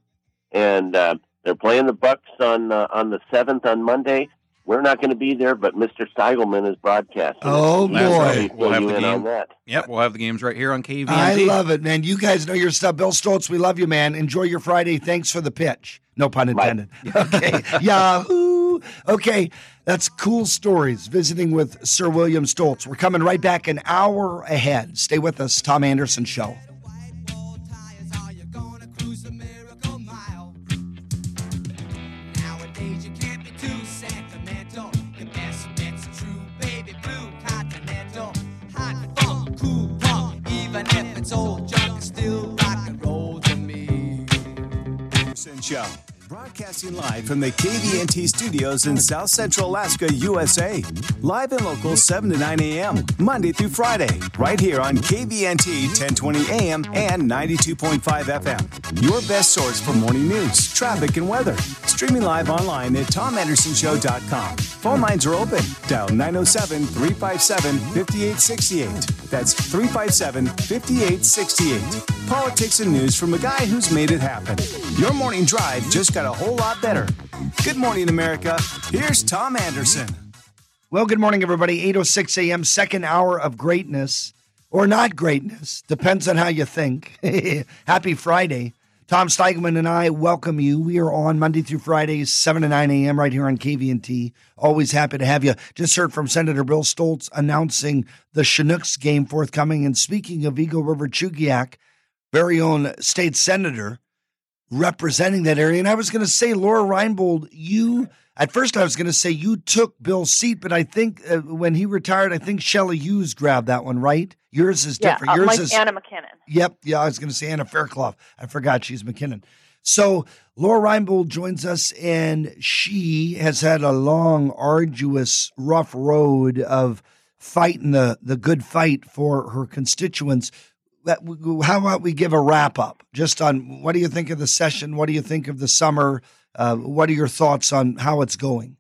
S11: And uh, they're playing the Bucks on uh, on the 7th on Monday. We're not going to be there, but Mr. Steigelman is broadcasting.
S2: Oh,
S11: He
S2: boy.
S3: We'll have the game. Yep, we'll have the games right here on KVNT.
S2: I love it, man. You guys know your stuff. Bill Stoltz, we love you, man. Enjoy your Friday. Thanks for the pitch. No pun intended. [laughs] Okay. Yahoo. Okay. That's cool stories visiting with Sir William Stoltz. We're coming right back an hour ahead. Stay with us. Tom Anderson Show.
S12: Nowadays you can't be too sentimental. Your best bet's a true baby blue continental. Hot funk, cool punk, even if it's old junk, it's still rock and roll to me.
S1: Anderson Show. Broadcasting live from the KVNT studios in South Central Alaska, USA. Live and local 7 to 9 a.m., Monday through Friday, right here on KVNT 1020 AM and 92.5 FM. Your best source for morning news, traffic, and weather. Streaming live online at tomandersonshow.com. Phone lines are open. Dial 907 357 5868. That's 357 5868. Politics and news from a guy who's made it happen. Your morning drive just got a whole lot better. Good morning, America. Here's Tom Anderson.
S2: Well, good morning, everybody. 8.06 a.m., second hour of greatness, or not greatness. Depends on how you think. [laughs] Happy Friday. Tom Steigelman and I welcome you. We are on Monday through Fridays, 7 to 9 a.m. right here on KVNT. Always happy to have you. Just heard from Senator Bill Stoltz announcing the Chinooks game forthcoming. And speaking of Eagle River Chugiak, very own state senator, representing that area. And I was going to say, Lora Reinbold, you, at first I was going to say you took Bill's seat, but I think uh, when he retired, I think Shelley Hughes grabbed that one, right? Yours is
S13: Yeah,
S2: different.
S13: uh,
S2: Yours
S13: like
S2: is
S13: Anna MacKinnon.
S2: Yep. Yeah, I was going to say Anna Fairclough. I forgot she's MacKinnon. So Lora Reinbold joins us, and she has had a long, arduous, rough road of fighting the, the good fight for her constituents. That- How about we give a wrap up just on what do you think of the session? What do you think of the summer? Uh, what are your thoughts on how it's going?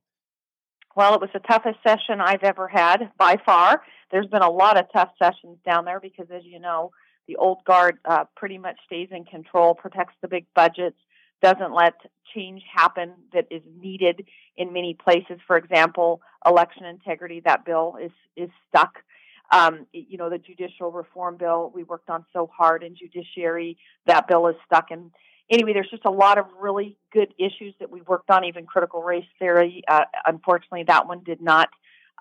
S13: Well, it was the toughest session I've ever had by far. There's been a lot of tough sessions down there because, as you know, the old guard uh, pretty much stays in control, protects the big budgets, doesn't let change happen that is needed in many places. For example, election integrity. That bill is is stuck. Um, you know, the judicial reform bill we worked on so hard in judiciary. That bill is stuck. And anyway, there's just a lot of really good issues that we worked on. Even critical race theory. Uh, unfortunately, that one did not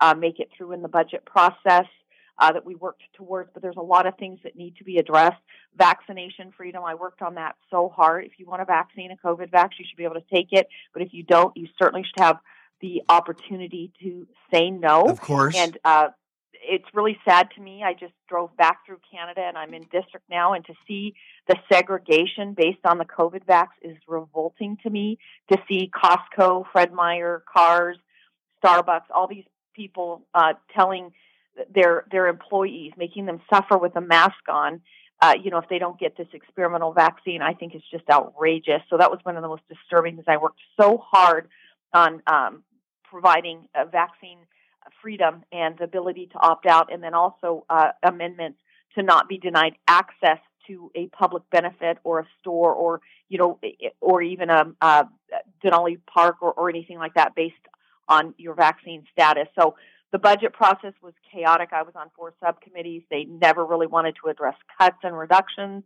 S13: uh, make it through in the budget process uh, that we worked towards. But there's a lot of things that need to be addressed. Vaccination freedom. I worked on that so hard. If you want a vaccine, a COVID vaccine, you should be able to take it. But if you don't, you certainly should have the opportunity to say no.
S2: Of course.
S13: And uh, it's really sad to me. I just drove back through Canada and I'm in district now, and to see the segregation based on the COVID vax is revolting to me. To see Costco, Fred Meyer, Carrs, Starbucks, all these people uh, telling their their employees, making them suffer with a mask on. Uh, you know, if they don't get this experimental vaccine, I think it's just outrageous. So that was one of the most disturbing things. I worked so hard on um, providing a vaccine freedom and the ability to opt out, and then also uh, amendments to not be denied access to a public benefit or a store or you know or even a, a Denali Park or, or anything like that based on your vaccine status. So the budget process was chaotic. I was on four subcommittees. They never really wanted to address cuts and reductions.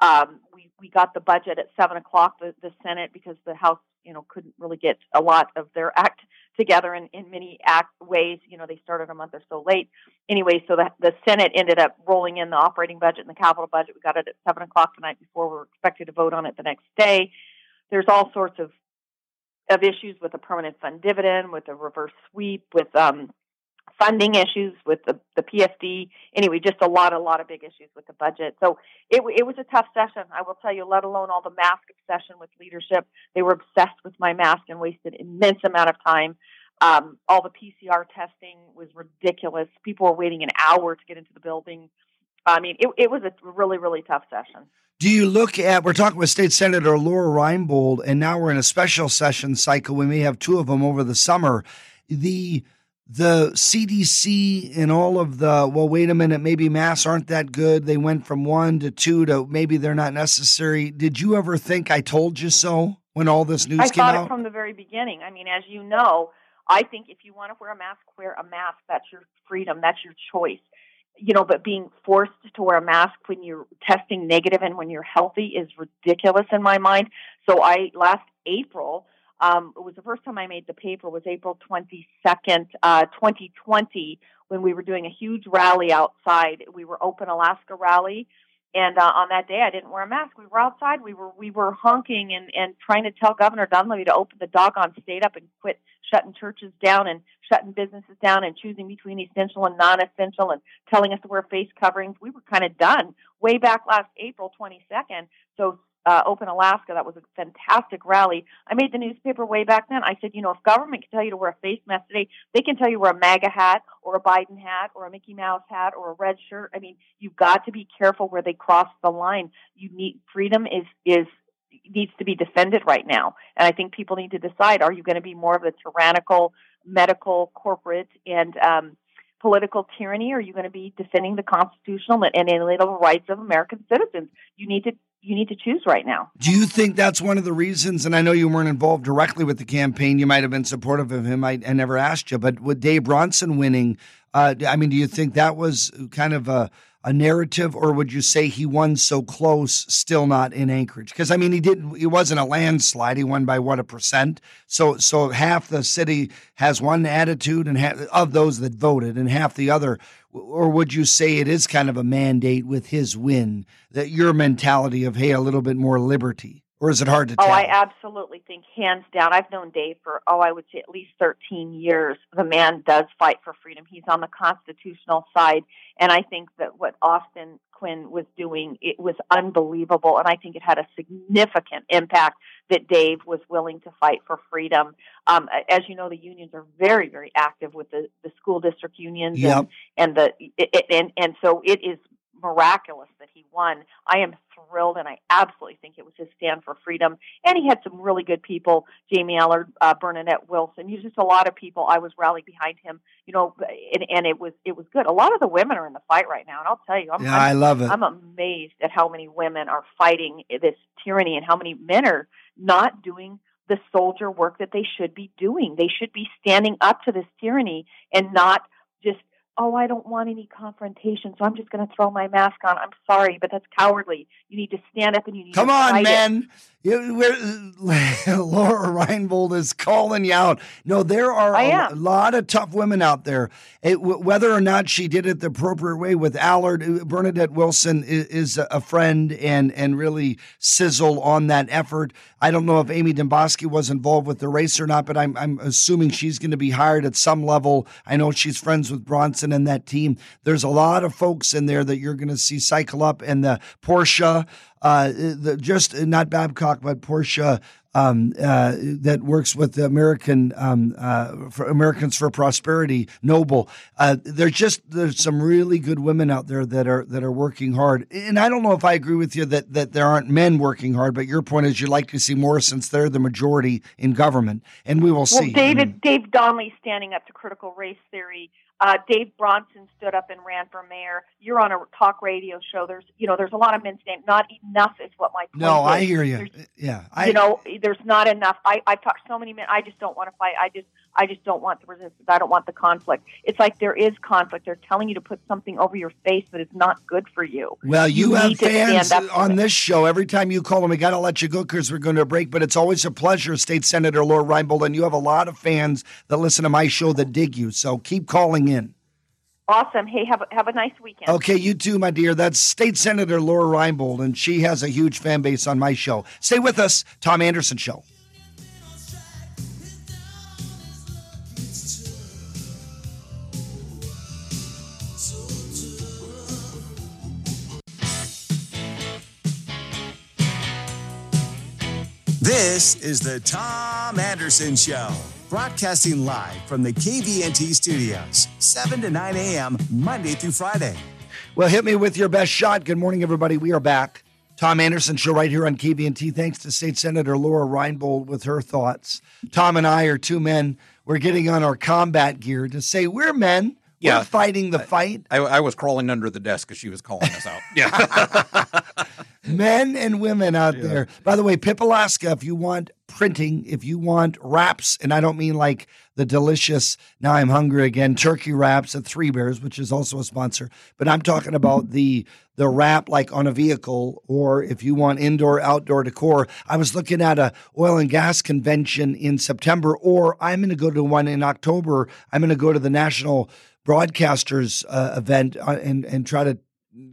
S13: Um, we we got the budget at seven o'clock. The, the Senate because the House you know couldn't really get a lot of their act together in, in many act ways. You know they started a month or so late. Anyway, so the the Senate ended up rolling in the operating budget and the capital budget. We got it at seven o'clock the night before. We were expected to vote on it the next day. There's all sorts of of issues with the permanent fund dividend, with the reverse sweep, with um, funding issues with the, the PSD. Anyway, just a lot, a lot of big issues with the budget. So it, it was a tough session, I will tell you, let alone all the mask obsession with leadership. They were obsessed with my mask and wasted immense amount of time. Um, all the PCR testing was ridiculous. People were waiting an hour to get into the building. I mean, it, it was a really, really tough session.
S2: Do you look at, we're talking with State Senator Lora Reinbold, and now we're in a special session cycle. We may have two of them over the summer. The the CDC and all of the, well, wait a minute, maybe masks aren't that good. They went from one to two to maybe they're not necessary. Did you ever think I told you so when all this news
S13: I
S2: came
S13: thought
S2: out?
S13: it from the very beginning. I mean, as you know, I think if you want to wear a mask, wear a mask. That's your freedom. That's your choice. You know, but being forced to wear a mask when you're testing negative and when you're healthy is ridiculous in my mind. So I last April, um, it was the first time I made the paper was April 22nd, uh, 2020, when we were doing a huge rally outside. We were Open Alaska rally. And uh, on that day, I didn't wear a mask. We were outside. We were we were honking and and trying to tell Governor Dunleavy to open the doggone state up and quit shutting churches down and shutting businesses down and choosing between essential and non-essential and telling us to wear face coverings. We were kind of done way back last April 22nd. So uh, Open Alaska. That was a fantastic rally. I made the newspaper way back then. I said, you know, if government can tell you to wear a face mask today, they can tell you to wear a MAGA hat or a Biden hat or a Mickey Mouse hat or a red shirt. I mean, you've got to be careful where they cross the line. You need freedom is is needs to be defended right now, and I think people need to decide: Are you going to be more of a tyrannical, medical, corporate, and um, political tyranny, are you going to be defending the constitutional and inalienable rights of American citizens? You need to you need to choose right now.
S2: Do you think that's one of the reasons? And I know you weren't involved directly with the campaign. You might have been supportive of him. I, I never asked you, but with Dave Bronson winning, uh, I mean, do you think that was kind of a, a narrative, or would you say he won so close, still not in Anchorage? Because I mean, he didn't. It wasn't a landslide. He won by what a percent. So, so half the city has one attitude, and of those that voted, and half the other. Or would you say it is kind of a mandate with his win that your mentality of hey, a little bit more liberty, or is it hard to
S13: Oh. I absolutely think hands down. I've known Dave for oh, I would say at least 13 years. The man does fight for freedom. He's on the constitutional side, and I think that what Austin Quinn was doing it was unbelievable, and I think it had a significant impact that Dave was willing to fight for freedom. Um, as you know, the unions are very, very active with the, the school district unions,
S2: Yep.
S13: and, and the it, it- and and so it is miraculous that he won. I am thrilled, and I absolutely think it was his stand for freedom. And he had some really good people: Jamie Allard, uh, Bernadette Wilson. He's just a lot of people. I was rallying behind him, you know, and, and it was it was good. A lot of the women are in the fight right now, and I'll tell you, I'm,
S2: Yeah,
S13: I'm
S2: I love it.
S13: I'm amazed at how many women are fighting this tyranny, and how many men are not doing the soldier work that they should be doing. They should be standing up to this tyranny and not just oh, I don't want any confrontation, so I'm just going to throw my mask on. I'm sorry, but that's cowardly. You need to stand up and you need
S2: Come
S13: to
S2: on, men. You, [laughs] Lora Reinbold is calling you out. No, there are a, lot of tough women out there. It, whether or not she did it the appropriate way with Allard, uh, Bernadette Wilson is, is a friend and and really sizzle on that effort. I don't know if Amy Demboski was involved with the race or not, but I'm I'm assuming she's going to be hired at some level. I know she's friends with Bronson and that team. There's a lot of folks in there that you're going to see cycle up, and the Porsche uh, the, just not Babcock, but Porsche. um, uh, that works with the American um, uh, for Americans for Prosperity, Noble. Uh, there's just there's some really good women out there that are that are working hard. And I don't know if I agree with you that that there aren't men working hard, but your point is you'd like to see more since they're the majority in government, and we will
S13: Well,
S2: see.
S13: David Dave Donley standing up to critical race theory. Uh, Dave Bronson stood up and ran for mayor. You're on a talk radio show. There's you know there's a lot of men's saying not enough is what my point
S2: no, I hear you. Yeah, I,
S13: you know, there's not enough. I I've talked so many men. I just don't want to fight. I just I just don't want the resistance. I don't want the conflict. It's like there is conflict. They're telling you to put something over your face that is not good for you.
S2: Well, you,
S13: You
S2: have fans
S13: stand up to
S2: on this show. Every time you call them, we got to let you go because we're going to break. But it's always a pleasure, State Senator Lora Reinbold, and you have a lot of fans that listen to my show that dig you. So keep calling in.
S13: Awesome. Hey, have a, have a nice weekend.
S2: Okay, you too, my dear. That's State Senator Lora Reinbold, and she has a huge fan base on my show. Stay with us, Tom Anderson Show.
S1: This is the Tom Anderson Show, broadcasting live from the KVNT studios, 7 to 9 a.m., Monday through Friday.
S2: Well, hit me with your best shot. Good morning, everybody. We are back. Tom Anderson show right here on KVNT. Thanks to State Senator Lora Reinbold with her thoughts. Tom and I are two men. We're getting on our combat gear to say we're men.
S3: Yeah.
S2: We're fighting the fight.
S3: I, I was crawling under the desk as she was calling us out. [laughs] Yeah. [laughs] [laughs]
S2: men and women out there. By the way, Pip Alaska, if you want printing, if you want wraps, and I don't mean like the delicious, now I'm hungry again, turkey wraps at Three Bears, which is also a sponsor, but I'm talking about the the wrap like on a vehicle or if you want indoor outdoor decor. I was looking at a oil and gas convention in September or I'm going to go to one in October. I'm going to go to the National Broadcasters uh, event uh, and and try to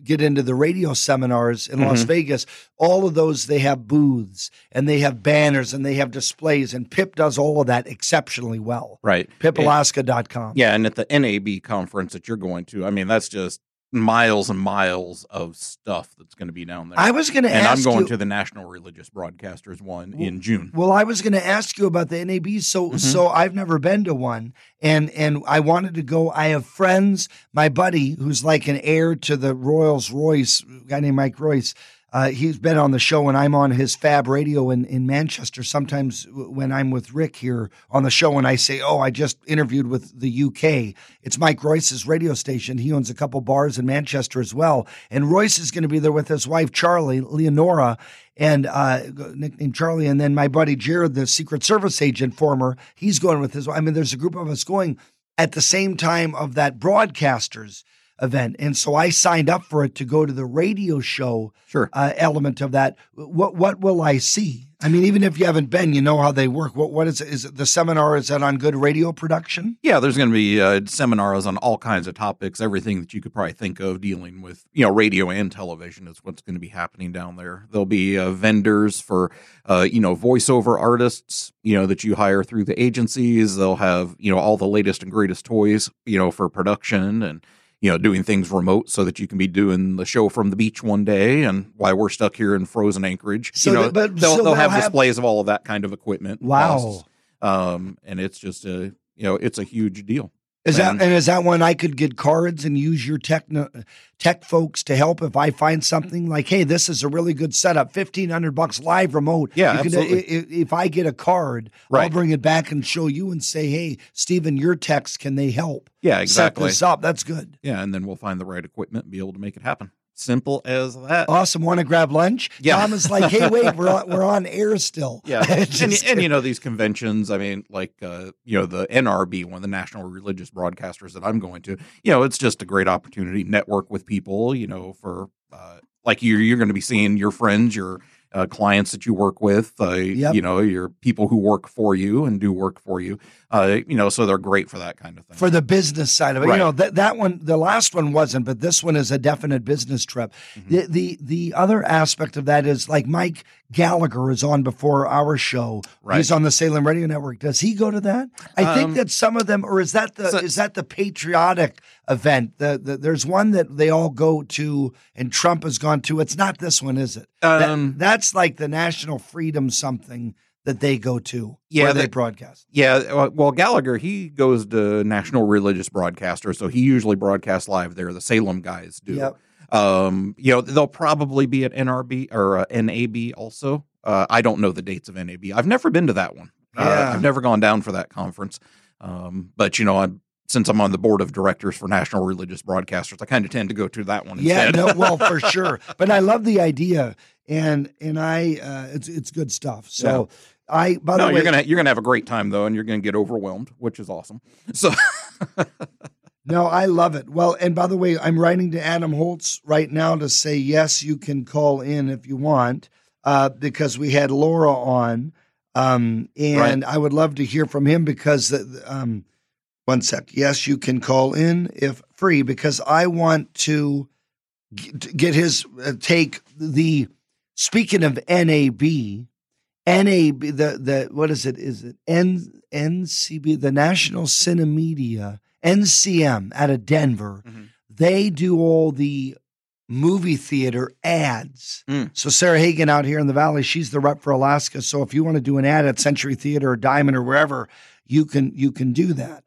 S2: get into the radio seminars in Las
S3: Mhm.
S2: Vegas, all of those they have booths and they have banners and they have displays and Pip does all of that exceptionally well.
S3: right.
S2: PipAlaska.com.
S3: Yeah, and at the NAB conference that you're going to, I mean, that's just miles and miles of stuff that's going to be down there.
S2: I was gonna
S3: and I'm going
S2: you-
S3: to the National Religious Broadcasters one in June.
S2: Well, I was going to ask you about the NAB. So,
S3: Mm-hmm.
S2: so I've never been to one, and and I wanted to go. I have friends. My buddy, who's like an heir to the Rolls Royce, a guy named Mike Royce. Uh, he's been on the show, and I'm on his Fab Radio in, in Manchester. Sometimes when I'm with Rick here on the show, and I say, "Oh, I just interviewed with the UK," it's Mike Royce's radio station. He owns a couple bars in Manchester as well, and Royce is going to be there with his wife Charlie Leonora, and uh, nicknamed Charlie, and then my buddy Jared, the Secret Service agent, former, he's going with his. I mean, there's a group of us going at the same time of that broadcasters event, and so I signed up for it to go to the radio show
S3: sure.
S2: uh, element of that. What what will I see? I mean, even if you haven't been, you know how they work. What what is it? Is it the seminar? Is that on good radio production?
S3: Yeah, there's going to be uh, seminars on all kinds of topics, everything that you could probably think of dealing with, you know, radio and television is what's going to be happening down there. There'll be uh, vendors for, uh, you know, voiceover artists, you know, that you hire through the agencies. They'll have, you know, all the latest and greatest toys, you know, for production and, you know, doing things remote so that you can be doing the show from the beach one day and why we're stuck here in frozen Anchorage.
S2: So
S3: you know,
S2: that- but-
S3: they'll,
S2: so
S3: they'll have,
S2: have-
S3: displays of all of that kind of equipment.
S2: Wow.
S3: Um, and it's just a, you know, it's a huge deal.
S2: Is that and is that when I could get cards and use your tech tech folks to help if I find mm. something like, hey, this is a really good setup, fifteen hundred bucks live remote.
S3: Yeah,
S2: You uh,
S3: absolutely.
S2: i- i- if I get a card,
S3: right.
S2: I'll bring it back and show you and say, hey, Stephen, your techs can they help?
S3: Yeah, exactly.
S2: Set this up. That's good.
S3: Yeah, and then we'll find the right equipment and be able to make it happen. Simple as that.
S2: Awesome. Want to grab lunch?
S3: Yeah.
S2: Tom is like, hey, wait, we're on, we're on air still.
S3: Yeah, [laughs] and, and you know these conventions. I mean, like uh, you know the NRB, one of the National Religious Broadcasters that I'm going to. You know, it's just a great opportunity network with people. You know, for uh, like you're you're going to be seeing your friends, your uh, clients that you work with. Uh,
S2: Yep.
S3: You know, your people who work for you and do work for you. Uh, you know, so they're great for that kind of thing.
S2: for the business side of it. You know that that one, the last one wasn't, but this one is a definite business trip.
S3: Mm-hmm.
S2: The the the other aspect of that is like Mike Gallagher is on before our show.
S3: Right.
S2: He's on the Salem Radio Network. Does he go to that? I think
S3: Um,
S2: that some of them, or is that the
S3: so-
S2: is that the patriotic event? The, the there's one that they all go to, and Trump has gone to. It's not this one, is it? That-
S3: Um,
S2: that's like the National Freedom something that they go to.
S3: Yeah,
S2: where they
S3: they-
S2: broadcast.
S3: Yeah, uh, well, Gallagher he goes to National Religious Broadcaster, so he usually broadcasts live there. The Salem guys do.
S2: Yep.
S3: Um, you know, they'll probably be at NRB or uh, NAB also. Uh, I don't know the dates of NAB. I've never been to that one. Uh, I've never gone down for that conference. Um, but you know, I'm since I'm on the board of directors for National Religious Broadcasters, I kind of tend to go to that one
S2: Yeah,
S3: instead.
S2: no, well, for [laughs] sure. But I love the idea, and and I, uh, it's it's good stuff. So I, by
S3: no,
S2: the way,
S3: you're gonna you're gonna have a great time though, and you're gonna get overwhelmed, which is awesome. So [laughs]
S2: No, I love it. Well, and by the way, I'm writing to Adam Holtz right now to say yes, you can call in if you want, uh, because we had Lora on, um, and I would love to hear from him because, uh, um, one sec, yes, you can call in if free because I want to to get his uh, take. The speaking of NAB, NAB, the the what is it? Is it N NCB, the National Cinemedia, NCM out of Denver? Mm-hmm. They do all the movie theater ads. Mm. So Sarah Hagen out here in the valley, she's the rep for Alaska. So if you want to do an ad at Century Theater or Diamond or wherever, you can you can do that.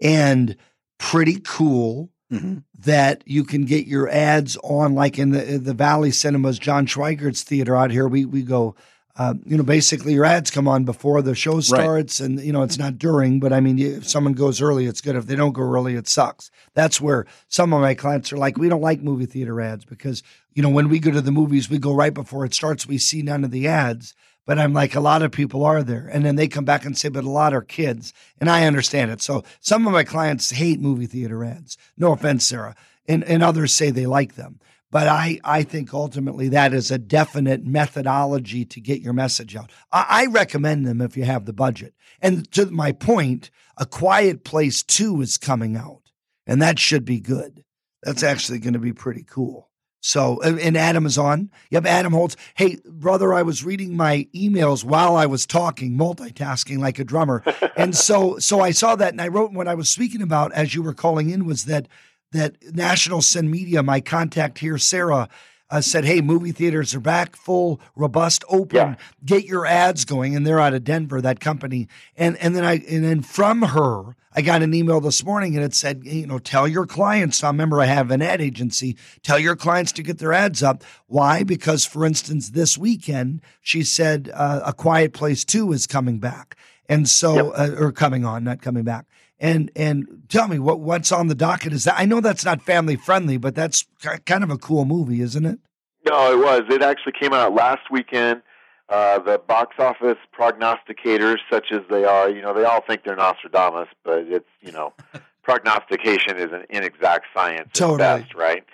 S2: And pretty cool mm-hmm. that you can get your ads on like in the in the Valley Cinemas, John Schweigert's theater out here. We we go uh, you know, basically your ads come on before the show starts, and you know it's not during. But I mean, if someone goes early, it's good. If they don't go early, it sucks. That's where some of my clients are like, we don't like movie theater ads because you know when we go to the movies, we go right before it starts. We see none of the ads. But I'm like, a lot of people are there, and then they come back and say, but a lot are kids, and I understand it. So some of my clients hate movie theater ads. No offense, Sarah, and and others say they like them. But I, I think ultimately that is a definite methodology to get your message out. I, I recommend them if you have the budget. And to my point, A Quiet Place 2 is coming out, and that should be good. That's actually going to be pretty cool. So, and Adam is on. Yep, Adam Holtz. Hey, brother, I was reading my emails while I was talking, multitasking like a drummer. [laughs] and so, so I saw that and I wrote what I was speaking about as you were calling in was that that National CineMedia, my contact here, Sarah, uh, said, "Hey, movie theaters are back, full, robust, open. Get your ads going." And they're out of Denver, that company. And and then I and then from her, I got an email this morning, and it said, "You know, tell your clients." I remember I have an ad agency. Tell your clients to get their ads up. Why? Because, for instance, this weekend she said, uh, "A Quiet Place Two is coming back." And so, uh, or coming on, not coming back. And and tell me what what's on the docket is that I know that's not family friendly, but that's kind of a cool movie, isn't it?
S14: No, it was. It actually came out last weekend. Uh, the box office prognosticators, such as they are, you know, they all think they're Nostradamus, but it's, you know, [laughs] prognostication is an inexact science
S2: Totally.
S14: at best, right?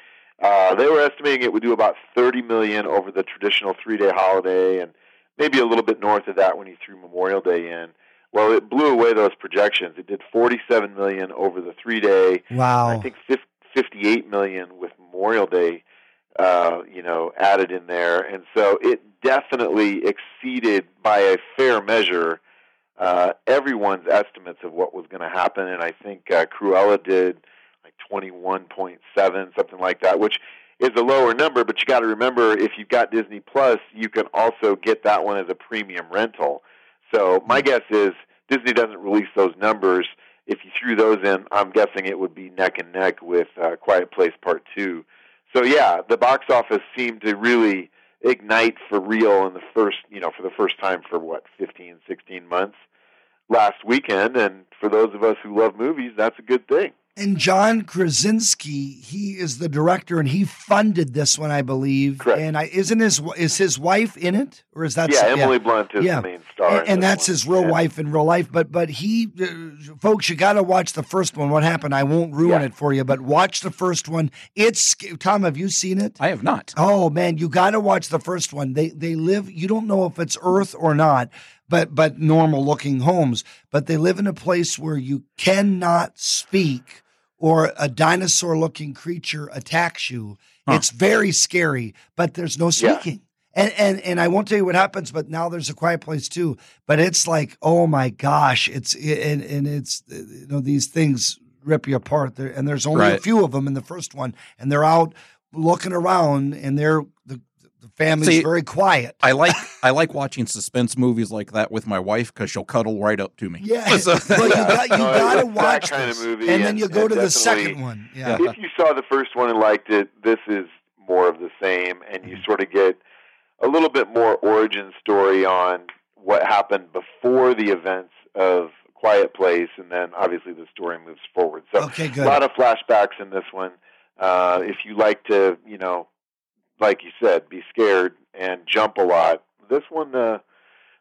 S14: Uh, they were estimating it would do about 30 million over the traditional three-day holiday, and maybe a little bit north of that when you threw Memorial Day in. Well, it blew away those projections. It did 47 million over the three-day.
S2: Wow.
S14: I think 58 million with Memorial Day, uh, you know, added in there, and so it definitely exceeded by a fair measure uh, everyone's estimates of what was going to happen. And I think uh, Cruella did like 21.7, something like that, which is a lower number. But you got to remember, if you've got Disney Plus, you can also get that one as a premium rental. So my guess is Disney doesn't release those numbers. If you threw those in, I'm guessing it would be neck and neck with uh, Quiet Place Part Two. So yeah, the box office seemed to really ignite for real in the first, you know, for the first time for what 15, 16 months last weekend. And for those of us who love movies, that's a good thing.
S2: And John Krasinski, he is the director, and he funded this one, I believe. Correct. And I isn't his is his wife in it, or is that
S14: yeah, Emily Blunt is the main star.
S2: And, and that's
S14: one.
S2: his real wife in real life. But but he, uh, folks, you got to watch the first one. What happened? I won't ruin it for you, but watch the first one. It's Tom. Have you seen it?
S3: I have not.
S2: Oh man, you got to watch the first one. They they live. You don't know if it's Earth or not, but but normal looking homes. But they live in a place where you cannot speak, or a dinosaur looking creature attacks you. It's very scary, but there's no speaking. And, and and I won't tell you what happens, but now there's a quiet place too. But it's like, oh my gosh, it's and and it's uh, you know these things rip you apart. There, and there's only a few of them in the first one, and they're out looking around, and they're the, the family's
S3: See,
S2: very quiet.
S3: I like [laughs] I like watching suspense movies like that with my wife because she'll cuddle right up to me.
S2: Yeah, [laughs]
S3: So-
S2: well, you got you
S14: No,
S2: got to
S14: it's that
S2: watch
S14: kind of movie,
S2: and then you go to the second one. Yeah,
S14: If you saw the first one and liked it, this is more of the same, and you sort of get a little bit more origin story on what happened before the events of quiet place, and then obviously the story moves forward. So
S2: Okay,
S14: a lot of flashbacks in this one. Uh, if you like to, you know, like you said, be scared and jump a lot, this one, uh,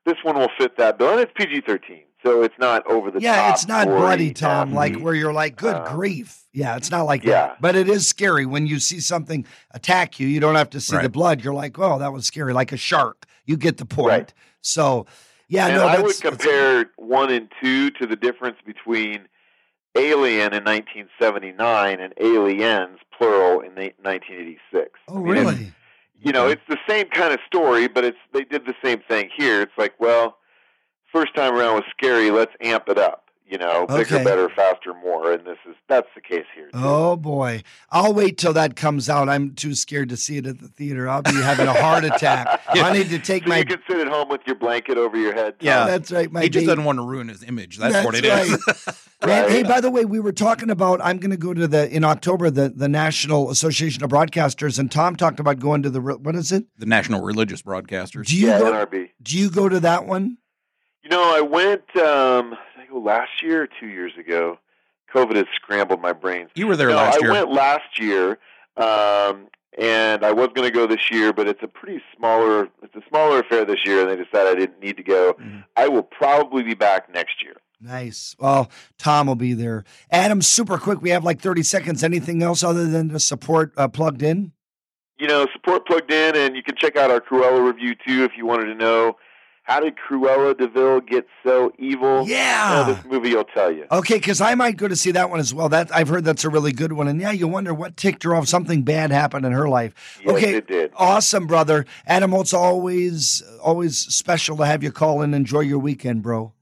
S14: this one will fit that bill, and it's PG thirteen, so it's not over the
S2: yeah,
S14: top.
S2: it's not bloody, Tom, like where you're like, good
S14: Uh,
S2: grief. Yeah, it's not like
S14: yeah.
S2: that. But it is scary when you see something attack you. You don't have to see the blood. You're like, oh, that was scary, like a shark. You get the point.
S14: Right.
S2: So, yeah,
S14: and
S2: no,
S14: I would compare one and two to the difference between Alien in 1979 and Aliens, plural, in 1986.
S2: Oh, really?
S14: it's- You know, it's the same kind of story, but it's they did the same thing here. It's like, well, first time around was scary. Let's amp it up. You know, bigger,
S2: Okay.
S14: better, faster, more. And this is that's the case here.
S2: Oh boy. I'll wait till that comes out. I'm too scared to see it at the theater. I'll be having a heart attack. [laughs] I need to take
S14: So
S2: my
S14: you can sit at home with your blanket over your head. Tom.
S3: Yeah,
S2: that's right. My
S3: he just
S2: baby-
S3: doesn't want to ruin his image. That's, what it is.
S2: right. Man, [laughs] hey, by the way, we were talking about I'm going to go to the in October the the National Association of Broadcasters, and Tom talked about going to the what is it?
S3: the National Religious Broadcasters.
S2: Do you
S14: yeah,
S2: go?
S14: NRB.
S2: Do you go to that one?
S14: You know, I went. Um, did I go last year or two years ago? COVID has scrambled my brain.
S3: You were there
S14: no,
S3: last
S14: I went last year, um, and I was going to go this year, but it's a pretty smaller. It's a smaller affair this year, and they decided I didn't need to go.
S3: Mm-hmm.
S14: I will probably be back next year.
S2: Nice. Well, Tom will be there. Adam, super quick. We have like 30 seconds. Anything else other than the support uh, plugged in?
S14: You know, support plugged in, and you can check out our Cruella review too if you wanted to know how did Cruella de Vil get so evil.
S2: Yeah.
S14: Uh, this movie will tell you.
S2: Okay, because I might go to see that one as well. That I've heard that's a really good one. And yeah, you wonder what ticked her off. Something bad happened in her life.
S14: Yes,
S2: okay,
S14: it did.
S2: awesome, brother. Adam, it's always always special to have you call and enjoy your weekend, bro.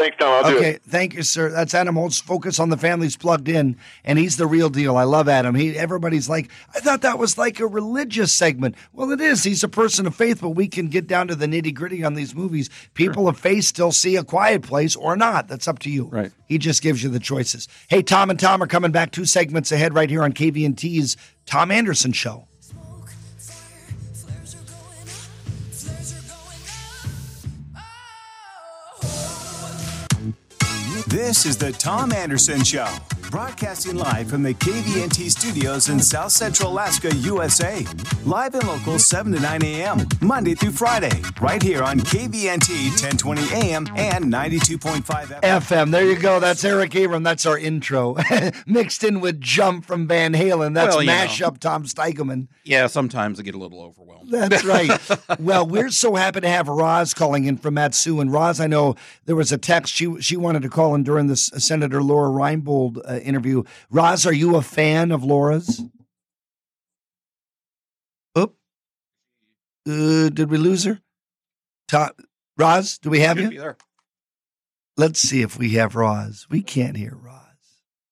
S14: Thanks, Tom. I'll do
S2: okay,
S14: it.
S2: thank you, sir. That's Adam Holz. Focus on the family's plugged in, and he's the real deal. I love Adam. He everybody's like, I thought that was like a religious segment. Well, it is. He's a person of faith, but we can get down to the nitty gritty on these movies. People of faith still see a quiet place or not. That's up to you.
S3: Right.
S2: He just gives you the choices. Hey, Tom and Tom are coming back two segments ahead right here on KVNT's Tom Anderson Show.
S1: This is the Tom Anderson Show, broadcasting live from the KVNT studios in South Central Alaska, USA. Live and local 7 to 9 a.m., Monday through Friday, right here on KVNT 1020 AM and 92.5 FM.
S2: FM. There you go. That's Eric Abram. That's our intro. [laughs] Mixed in with Jump from Van Halen. That's
S3: Well, you know.
S2: mashup Tom Steigelman.
S3: Yeah, sometimes I get a little overwhelmed.
S2: That's right. [laughs] well, we're so happy to have Roz calling in from Mat-Su. And Roz, I know there was a text she she wanted to call in during this Senator Lora Reinbold uh, interview. Roz, are you a fan of Lora's? Oop. Uh, did we lose her? To- Roz, do we have
S3: Should
S2: you?
S3: there.
S2: Let's see if we have Roz. We can't hear Roz.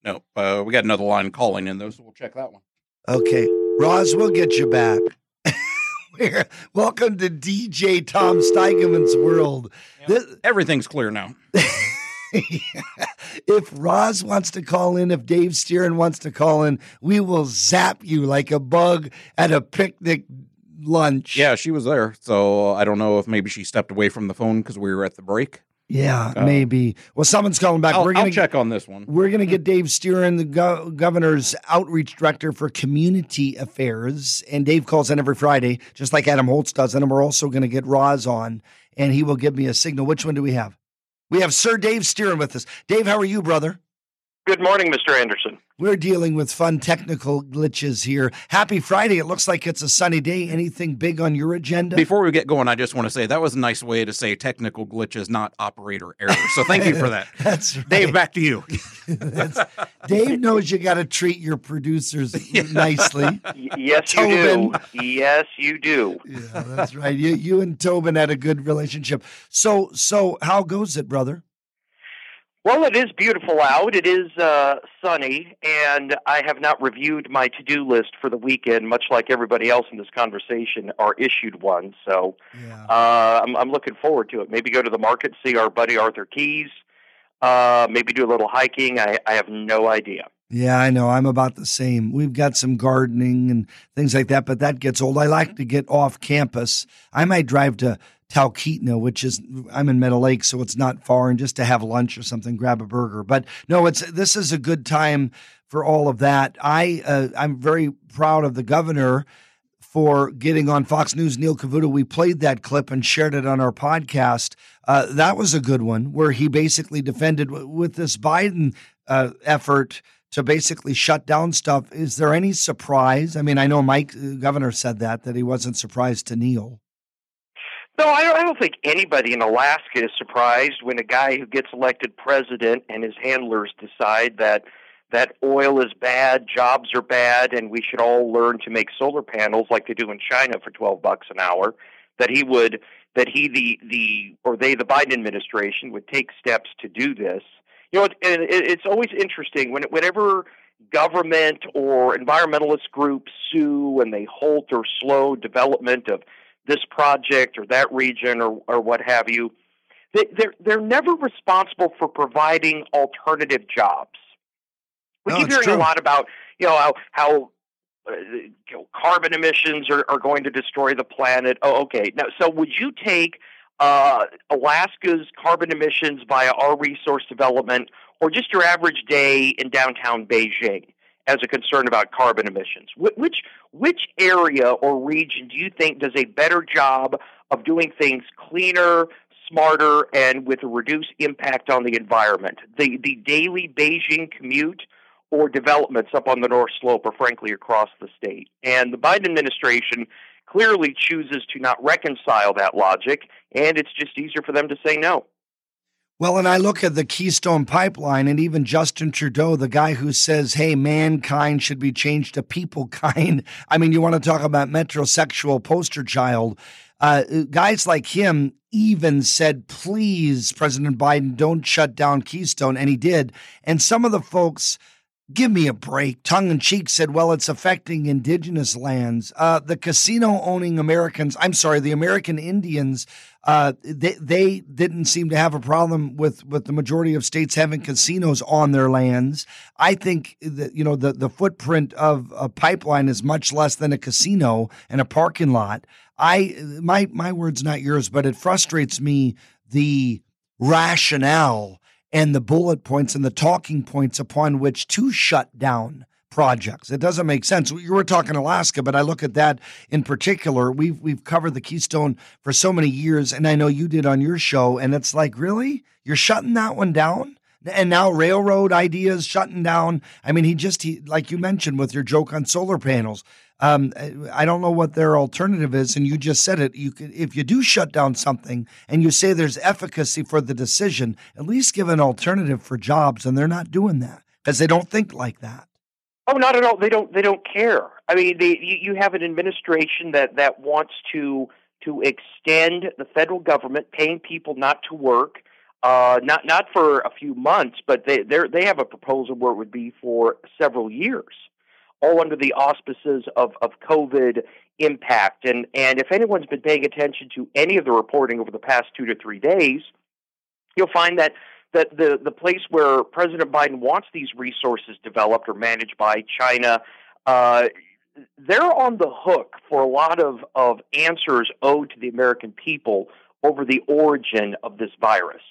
S3: No, uh, we got another line calling in though, so we'll check that one.
S2: Okay, Roz, we'll get you back. [laughs] Welcome to DJ Tom Steigelman's world. This-
S3: Everything's clear now. [laughs] [laughs]
S2: if Roz wants to call in, if Dave Stieren wants to call in, we will zap you like a bug at a picnic lunch.
S3: Yeah, she was there, so I don't know if maybe she stepped away from the phone because we were at the break.
S2: Yeah,
S3: Uh,
S2: maybe. Well, someone's calling back.
S3: I'll,
S2: We're gonna
S3: I'll check on this one.
S2: We're going to get Dave Stieren, the go- governor's outreach director for community affairs. And Dave calls in every Friday, just like Adam Holz does. And we're also going to get Roz on, and he will give me a signal. Which one do we have? We have Sir Dave Stieren with us. Dave, how are you, brother?
S15: Good morning, Mr. Anderson.
S2: We're dealing with fun technical glitches here. Happy Friday. It looks like it's a sunny day. Anything big on your agenda?
S3: Before we get going, I just want to say that was a nice way to say technical glitches, not operator error. So thank you for that. [laughs]
S2: That's right.
S3: Dave, back to you. [laughs] [laughs]
S2: Dave knows you got to treat your producers nicely.
S15: Y- yes, you do. Yes, you do.
S2: Yeah, that's right. You you and Tobin had a good relationship. So so how goes it, brother?
S15: Well, it is beautiful out. It is uh, sunny, and I have not reviewed my to-do list for the weekend, much like everybody else in this conversation are issued one. So yeah. uh, I'm, I'm looking forward to it. Maybe go to the market, see our buddy Arthur Keys. Uh, maybe do a little hiking. I, I have no idea.
S2: Yeah, I know. I'm about the same. We've got some gardening and things like that, but that gets old. I like to get off campus. I might drive to Talkeetna, which is I'm in Meadow Lake, so it's not far, and just to have lunch or something, grab a burger. But no, it's this is a good time for all of that. I uh, I'm very proud of the governor for getting on Fox News. Neil Cavuto, we played that clip and shared it on our podcast. Uh, that was a good one where he basically defended with this Biden uh, effort to basically shut down stuff. Is there any surprise? I mean, I know Mike, uh, governor, said that that he wasn't surprised to Neil.
S15: No, I don't, I don't think anybody in Alaska is surprised when a guy who gets elected president and his handlers decide that that oil is bad, jobs are bad, and we should all learn to make solar panels like they do in China for twelve bucks an hour. That he would, that he the the or they the Biden administration would take steps to do this. You know, it, it, it's always interesting when whenever government or environmentalist groups sue and they halt or slow development of this project or that region or or what have you. They, they're they're never responsible for providing alternative jobs. We
S2: No,
S15: keep hearing
S2: true.
S15: a lot about you know how how uh, you know, carbon emissions are, are going to destroy the planet. Oh, okay. Now, so would you take uh, Alaska's carbon emissions via our resource development, or just your average day in downtown Beijing, as a concern about carbon emissions? Wh- which which area or region do you think does a better job of doing things cleaner, smarter, and with a reduced impact on the environment? The the daily Beijing commute or developments up on the North Slope or frankly across the state. And the Biden administration clearly chooses to not reconcile that logic, and it's just easier for them to say no.
S2: Well, and I look at the Keystone Pipeline and even Justin Trudeau, the guy who says, hey, mankind should be changed to people [laughs] kind. I mean, you want to talk about metrosexual poster child. Uh, guys like him even said, please, President Biden, don't shut down Keystone. And he did. And some of the folks, give me a break, tongue in cheek, said, well, it's affecting indigenous lands. Uh, the casino owning Americans, I'm sorry, the American Indians, uh, they, they didn't seem to have a problem with, with the majority of states having casinos on their lands. I think that, you know, the, the footprint of a pipeline is much less than a casino and a parking lot. I, my, my words, not yours, but it frustrates me the rationale and the bullet points and the talking points upon which to shut down projects. It doesn't make sense. You were talking Alaska, but I look at that in particular. We've we've covered the Keystone for so many years, and I know you did on your show, and it's like, really? You're shutting that one down? And now railroad ideas shutting down. I mean, he just he, like you mentioned with your joke on solar panels. Um, I don't know what their alternative is, and you just said it. You could, if you do shut down something, and you say there's efficacy for the decision, at least give an alternative for jobs, and they're not doing that because they don't think like that.
S15: Oh, not at all. They don't. They don't care. I mean, they, you, you have an administration that that wants to to extend the federal government paying people not to work, uh, not not for a few months, but they they they have a proposal where it would be for several years, all under the auspices of of COVID impact. And and if anyone's been paying attention to any of the reporting over the past two to three days, you'll find that that the, the place where President Biden wants these resources developed or managed by China, uh, they're on the hook for a lot of, of answers owed to the American people over the origin of this virus.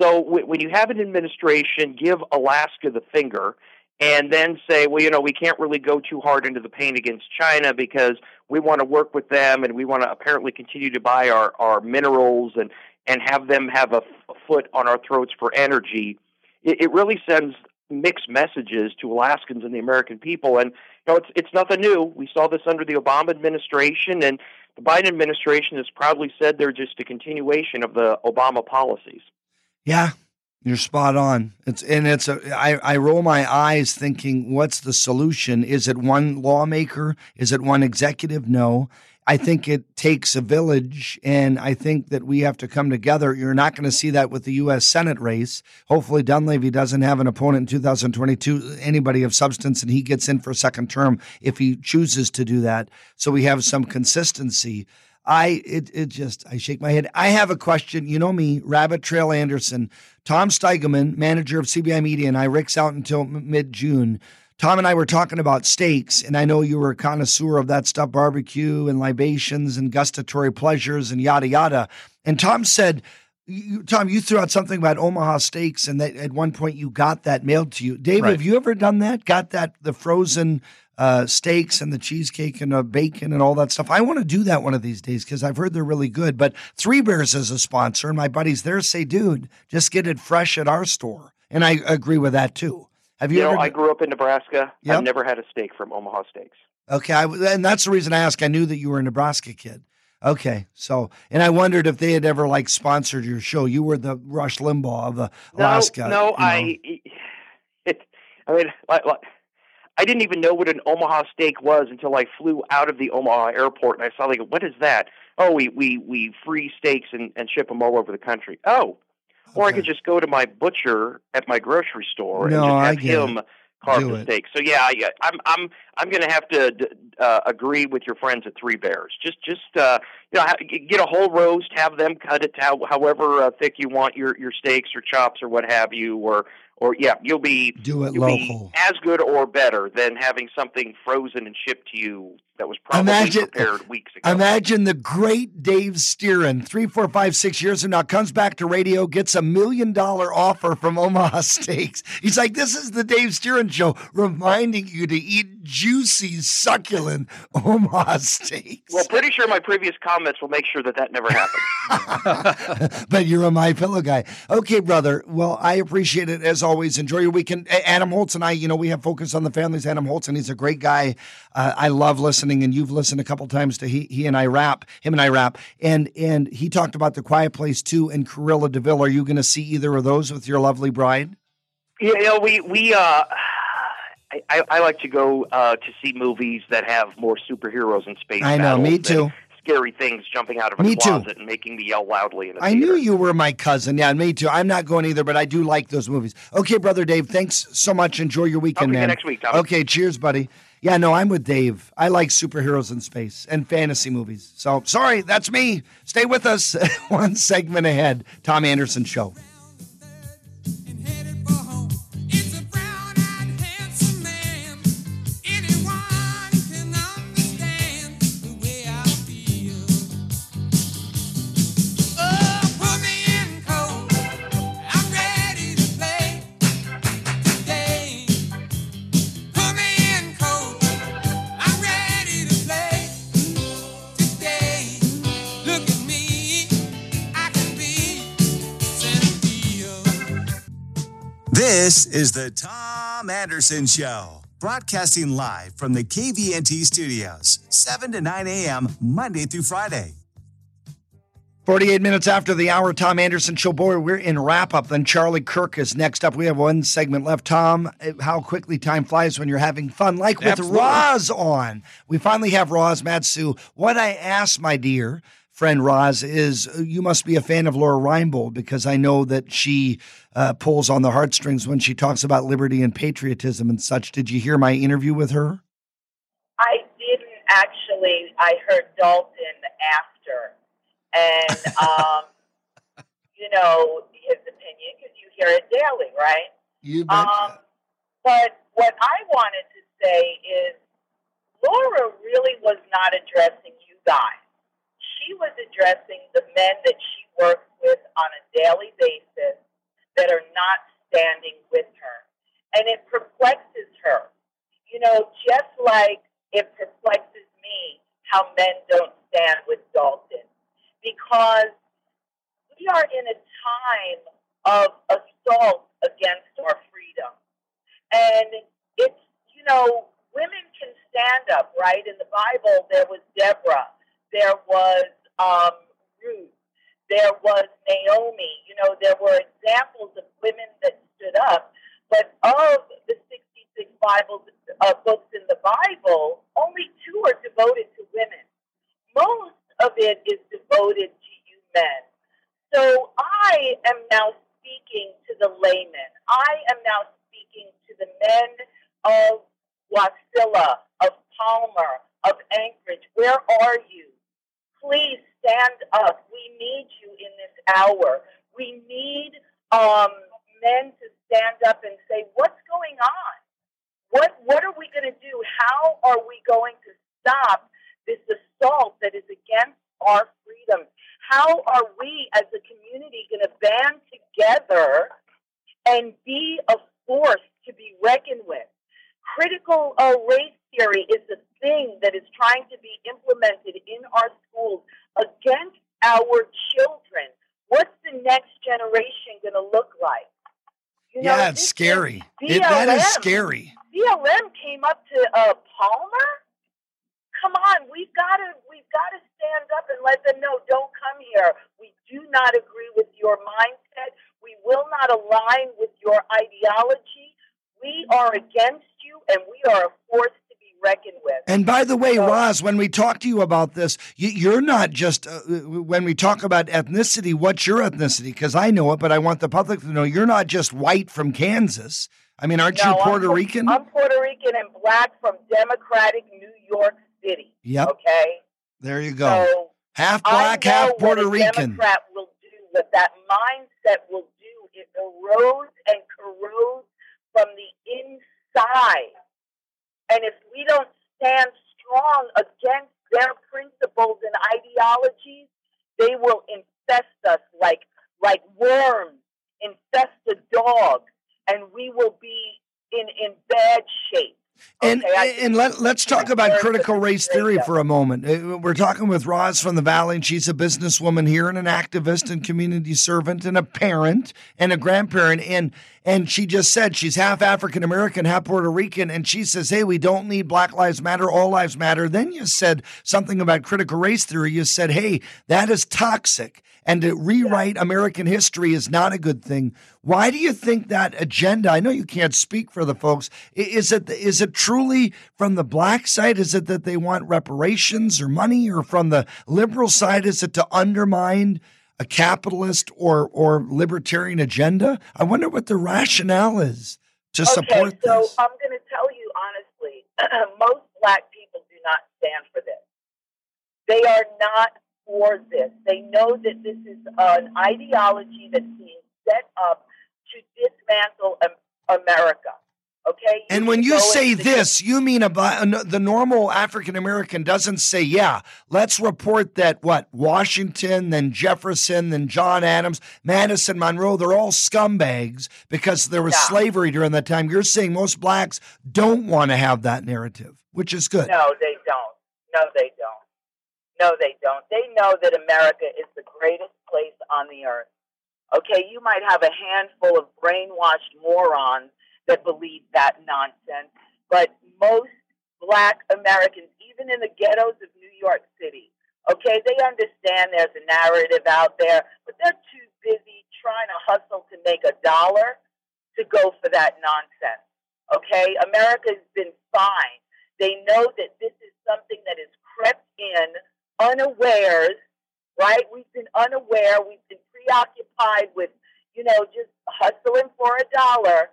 S15: So when you have an administration give Alaska the finger and then say, well, you know, we can't really go too hard into the paint against China because we want to work with them and we want to apparently continue to buy our, our minerals and, and have them have a, f- a foot on our throats for energy, it, it really sends mixed messages to Alaskans and the American people. And you know, it's it's nothing new. We saw this under the Obama administration, and the Biden administration has proudly said they're just a continuation of the Obama policies.
S2: Yeah, you're spot on. It's and it's a I, I roll my eyes thinking, what's the solution? Is it one lawmaker? Is it one executive? No. I think it takes a village, and I think that we have to come together. You're not going to see that with the U.S. Senate race. Hopefully, Dunleavy doesn't have an opponent in 2022, anybody of substance, and he gets in for a second term if he chooses to do that. So we have some consistency. I it it just I shake my head. I have a question. You know me, Rabbit Trail Anderson, Tom Steigelman, manager of CBI Media, and I. Rick's out until mid June. Tom and I were talking about steaks, and I know you were a connoisseur of that stuff, barbecue and libations and gustatory pleasures and yada yada. And Tom said, you, Tom, you threw out something about Omaha steaks, and that at one point you got that mailed to you. Dave,
S3: Right.
S2: have you ever done that? Got that the frozen uh, steaks and the cheesecake and the bacon and all that stuff? I want to do that one of these days because I've heard they're really good. But Three Bears is a sponsor, and my buddies there say, "Dude, just get it fresh at our store." And I agree with that too. Have you,
S15: You know,
S2: ever?
S15: I grew up in Nebraska.
S2: Yep.
S15: I've never had a steak from Omaha Steaks.
S2: Okay, I, and that's the reason I asked. I knew that you were a Nebraska kid. Okay, so and I wondered if they had ever like sponsored your show. You were the Rush Limbaugh of the Alaska.
S15: No, no,
S2: you know.
S15: I. It, I mean, like, like, I didn't even know what an Omaha steak was until I flew out of the Omaha airport and I saw like, what is that? Oh, we we we free steaks and and ship them all over the country. Oh, or I could just go to my butcher at my grocery store
S2: No,
S15: and
S2: I
S15: just have
S2: get
S15: him
S2: it.
S15: carve the steak. So yeah, yeah, I'm I'm I'm going to have to d- uh, agree with your friends at Three Bears. Just just uh, you know, ha- get a whole roast, have them cut it to how, however uh, thick you want your your steaks or chops or what have you, or or yeah, you'll be
S2: Do it local.
S15: as good or better than having something frozen and shipped to you that was probably
S2: Imagine-
S15: prepared weeks ago.
S2: Imagine the great Dave Stieren, three, four, five, six years from now, comes back to radio, gets a million dollar offer from Omaha [laughs] Steaks. He's like, This is the Dave Stieren show, reminding you to eat juicy, succulent [laughs] Omaha steaks.
S15: Well, pretty sure my previous comments will make sure that that never happens. [laughs]
S2: but you're a my Pillow guy. Okay, brother. Well, I appreciate it as always. Enjoy your weekend. Adam Holz and I, you know, we have focus on the families. Adam Holz, and he's a great guy. Uh, I love listening, and you've listened a couple times to he, he and I rap, him and I rap, and and he talked about the Quiet Place too and Cruella de Vil. Are you going to see either of those with your lovely bride?
S15: You know, we we uh, I, I, I like to go uh, to see movies that have more superheroes and space.
S2: I know,
S15: battles
S2: me
S15: than
S2: too.
S15: Scary things jumping out of a
S2: Me too.
S15: closet and making me yell loudly in a
S2: I
S15: theater.
S2: knew you were my cousin. Yeah, me too. I'm not going either, but I do like those movies. Okay, brother Dave, thanks so much. Enjoy your weekend,
S15: Okay, see you
S2: man.
S15: next week, Tommy.
S2: Okay, cheers, buddy. Yeah, no, I'm with Dave. I like superheroes in space and fantasy movies. So sorry, that's me. Stay with us. [laughs] One segment ahead. Tom Anderson Show.
S1: This is the Tom Anderson Show, broadcasting live from the KVNT studios, 7 to 9 a.m., Monday through Friday.
S2: 48 minutes after the hour, Tom Anderson Show. Boy, we're in wrap up. Then Charlie Kirk is next up. We have one segment left. Tom, eh, how quickly time flies when you're having fun, like with
S3: Absolutely.
S2: Roz on. We finally have Roz Mat-Su. What I asked, my dear friend Roz, is uh, you must be a fan of Lora Reinbold because I know that she uh, pulls on the heartstrings when she talks about liberty and patriotism and such. Did you hear my interview with her?
S16: I didn't actually. I heard Dalton after, and [laughs] um, you know his opinion because you hear it daily, right?
S2: You
S16: Um, but what I wanted to say is, Lora really was not addressing you guys. She was addressing the men that she works with on a daily basis that are not standing with her, and it perplexes her. You know, just like it perplexes me how men don't stand with Dalton because we are in a time of assault against our freedom. And it's, you know, women can stand up, right? In the Bible, there was Deborah, there was um, there was Naomi. You know, there were examples of women that stood up. But of the 66 Bibles, uh, books in the Bible, only two are devoted to women. Most of it is devoted to you men. So I am now speaking to the laymen. I am now speaking to the men of Wasilla, of Palmer, of Anchorage. Where are you? Please stand up. We need you in this hour. We need um, men to stand up and say, what's going on? What, what are we going to do? How are we going to stop this assault that is against our freedom? How are we as a community going to band together and be a force to be reckoned with? Critical uh, race theory is the thing that is trying to be implemented in our schools against our children. What's the next generation going to look like? You know,
S2: yeah, it's
S16: this
S2: scary. It, that is scary.
S16: BLM came up to uh, Palmer. Come on, we've got to we've got to stand up and let them know. Don't come here. We do not agree with your mindset. We will not align with your ideology. We are against you, and we are a force reckoned with.
S2: And by the way, Roz, when we talk to you about this, you, you're not just uh, when we talk about ethnicity. What's your ethnicity? Because I know it, but I want the public to know you're not just white from Kansas. I mean, aren't
S16: No,
S2: you
S16: I'm
S2: Puerto Rican?
S16: I'm Puerto Rican and black from Democratic New York City.
S2: Yep.
S16: Okay.
S2: There you go.
S16: So
S2: half black, half Puerto Rican.
S16: Democrat will do, what that mindset will do. It erodes and corrodes from the inside. And if we don't stand strong against their principles and ideologies, they will infest us like like worms infest a dog, and we will be in in bad shape.
S2: And
S16: Okay, I-
S2: and let, let's talk about critical race theory for a moment. Uh, We're talking with Roz from the Valley, and she's a businesswoman here, and an activist, and community servant, and a parent, and a grandparent. And and she just said she's half African American, half Puerto Rican, and she says, "Hey, we don't need Black Lives Matter, all lives matter." Then you said something about critical race theory. You said, "Hey, that is toxic." And to rewrite American history is not a good thing. Why do you think that agenda? I know you can't speak for the folks. Is it is it truly from the black side? Is it that they want reparations or money, or from the liberal side? Is it to undermine a capitalist or or libertarian agenda? I wonder what the rationale is to support
S16: okay, so
S2: this.
S16: I'm going to tell you honestly, [clears throat] most black people do not stand for this. They are not for this. They know that this is an ideology that's being set up to dismantle America. Okay?
S2: And when you say this, you mean about the normal African American doesn't say, yeah, let's report that what Washington, then Jefferson, then John Adams, Madison, Monroe, they're all scumbags because there was slavery during that time. You're saying most blacks don't want to have that narrative, which is good.
S16: No, they don't. No, they don't. No, they don't. They know that America is the greatest place on the earth. Okay, you might have a handful of brainwashed morons that believe that nonsense, but most black Americans, even in the ghettos of New York City, okay, they understand there's a narrative out there, but they're too busy trying to hustle to make a dollar to go for that nonsense. Okay, America's been fine. They know that this is something that has crept in unawares, right? We've been unaware. We've been preoccupied with, you know, just hustling for a dollar.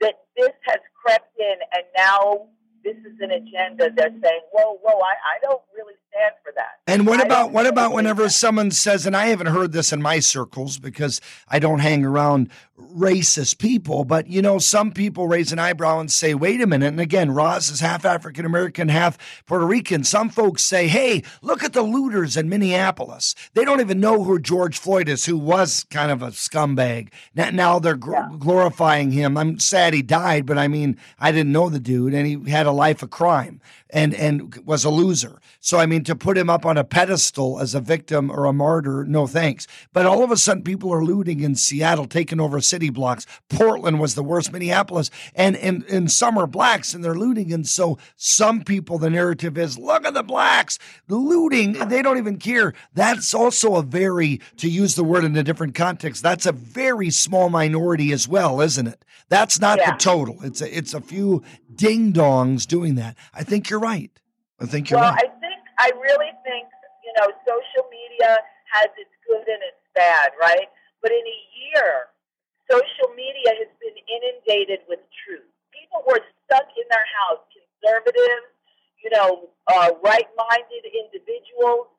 S16: That this has crept in, and now this is an agenda. They're saying, "Whoa, whoa! I, I don't really stand for that."
S2: And what
S16: I
S2: about what about whenever someone says, and I haven't heard this in my circles because I don't hang around racist people, but you know, some people raise an eyebrow and say, wait a minute. And again, Roz is half African American, half Puerto Rican. Some folks say, hey, look at the looters in Minneapolis. They don't even know who George Floyd is, who was kind of a scumbag. Now, they're gl- glorifying him. I'm sad he died, but I mean, I didn't know the dude, and he had a life of crime and and was a loser. So I mean, to put him up on a pedestal as a victim or a martyr, no thanks. But all of a sudden, people are looting in Seattle, taking over city blocks. Portland was the worst. Minneapolis, and and and some are blacks, and they're looting. And so some people, the narrative is, look at the blacks looting. They don't even care. That's also a very, to use the word in a different context, that's a very small minority as well, isn't it? That's not the total. It's a, it's a few ding dongs doing that. I think you're right. I think you're
S16: well,
S2: right.
S16: I think I really think you know social media has its good and its bad, right? But in a year, social media has been inundated with truth. People were stuck in their house, conservatives, you know, uh, right-minded individuals,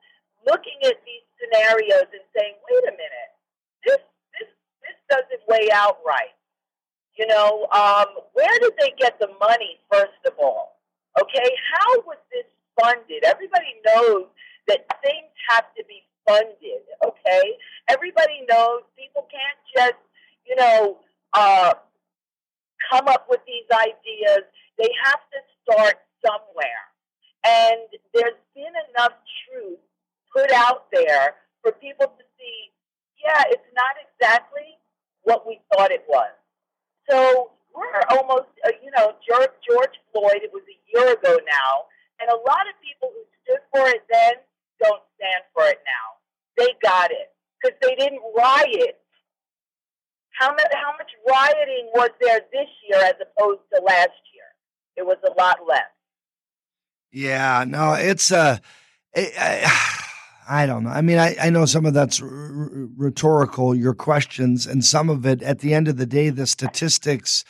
S16: looking at these scenarios and saying, wait a minute, this this this doesn't weigh out right. You know, um, where did they get the money, first of all? Okay, how was this funded? Everybody knows that things have to be funded, okay? Everybody knows people can't just, you know, uh, come up with these ideas. They have to start somewhere. And there's been enough truth put out there for people to see, yeah, it's not exactly what we thought it was. So we're almost, uh, you know, George, George Floyd, it was a year ago now, and a lot of people who stood for it then don't stand for it now. They got it because they didn't riot. How much, how much rioting was there this year as opposed to last year? It was a lot less.
S2: Yeah, no, it's uh, I, I, I don't know. I mean, I, I know some of that's r- rhetorical, your questions, and some of it, at the end of the day, the statistics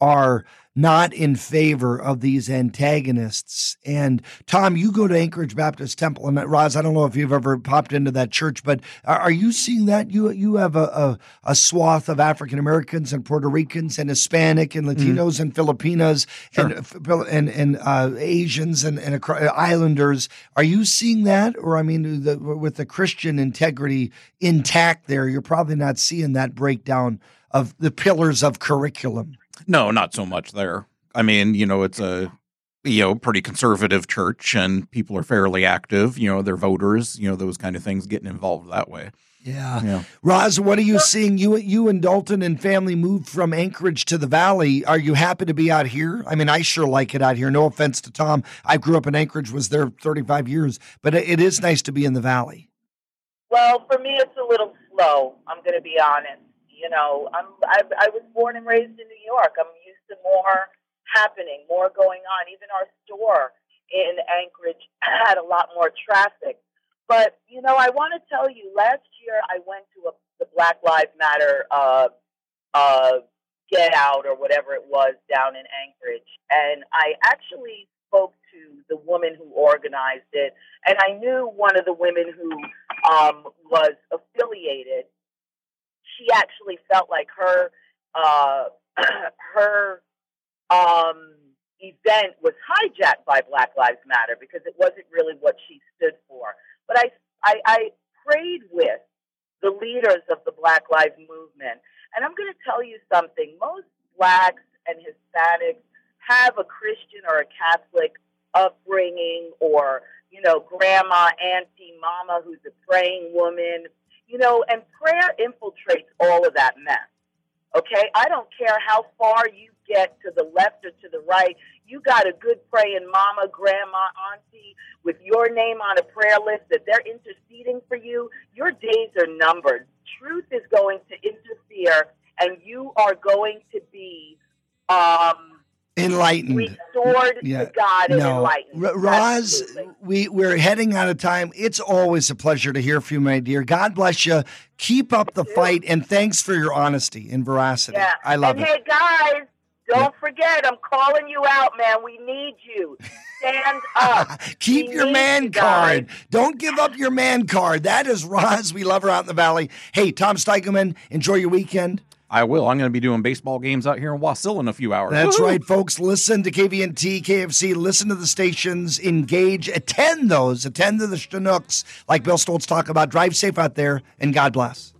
S2: are not in favor of these antagonists. And Tom, you go to Anchorage Baptist Temple, and Roz, I don't know if you've ever popped into that church, but are, you seeing that? You you have a a, a swath of African Americans and Puerto Ricans and Hispanic and Latinos and Filipinos and and and uh, Asians and and Islanders. Are you seeing that, or I mean, the, with the Christian integrity intact, there, you're probably not seeing that breakdown of the pillars of curriculum.
S3: No, not so much there. I mean, you know, it's a you know pretty conservative church, and people are fairly active. You know, they're voters. You know, those kind of things, getting involved that way.
S2: Yeah.
S3: Yeah.
S2: Roz, what are you seeing? You you and Dalton and family moved from Anchorage to the Valley. Are you happy to be out here? I mean, I sure like it out here. No offense to Tom. I grew up in Anchorage, was there 35 years, but it- it is nice to be in the Valley.
S16: Well, for me, it's a little slow. I'm going to be honest. You know, I'm I, I was born and raised in New York. I'm used to more happening, more going on. Even our store in Anchorage [clears throat] had a lot more traffic. But you know, I want to tell you, last year I went to a, the Black Lives Matter uh, uh, get out or whatever it was down in Anchorage, and I actually spoke to the woman who organized it, and I knew one of the women who um, was affiliated. She actually felt like her uh, [clears throat] her um, event was hijacked by Black Lives Matter because it wasn't really what she stood for. But I, I, I prayed with the leaders of the Black Lives Movement, and I'm going to tell you something. Most blacks and Hispanics have a Christian or a Catholic upbringing, or you know, grandma, auntie, mama who's a praying woman, you know, and prayer infiltrates all of that mess. Okay, I don't care how far you get to the left or to the right. You got a good praying mama, grandma, auntie with your name on a prayer list that they're interceding for you. Your days are numbered. Truth is going to interfere, and you are going to be um,
S2: Enlightened.
S16: restored to God
S2: no.
S16: enlightened.
S2: R- Roz, we, we're heading out of time. It's always a pleasure to hear from you, my dear. God bless you. Keep up the fight, and thanks for your honesty and veracity.
S16: Yeah.
S2: I love
S16: and
S2: it.
S16: hey, guys, don't forget, I'm calling you out, man. We need you. Stand up. [laughs]
S2: Keep
S16: We
S2: your man
S16: you
S2: card. Don't give up your man card. That is Roz. We love her out in the valley. Hey, Tom Steigelman, enjoy your weekend.
S3: I will. I'm going to be doing baseball games out here in Wasilla in a few hours.
S2: That's
S3: Woohoo!
S2: right, folks. Listen to KVNT, KFC. Listen to the stations. Engage. Attend those. Attend to the Chinooks, like Bill Stoltz talk about. Drive safe out there, and God bless.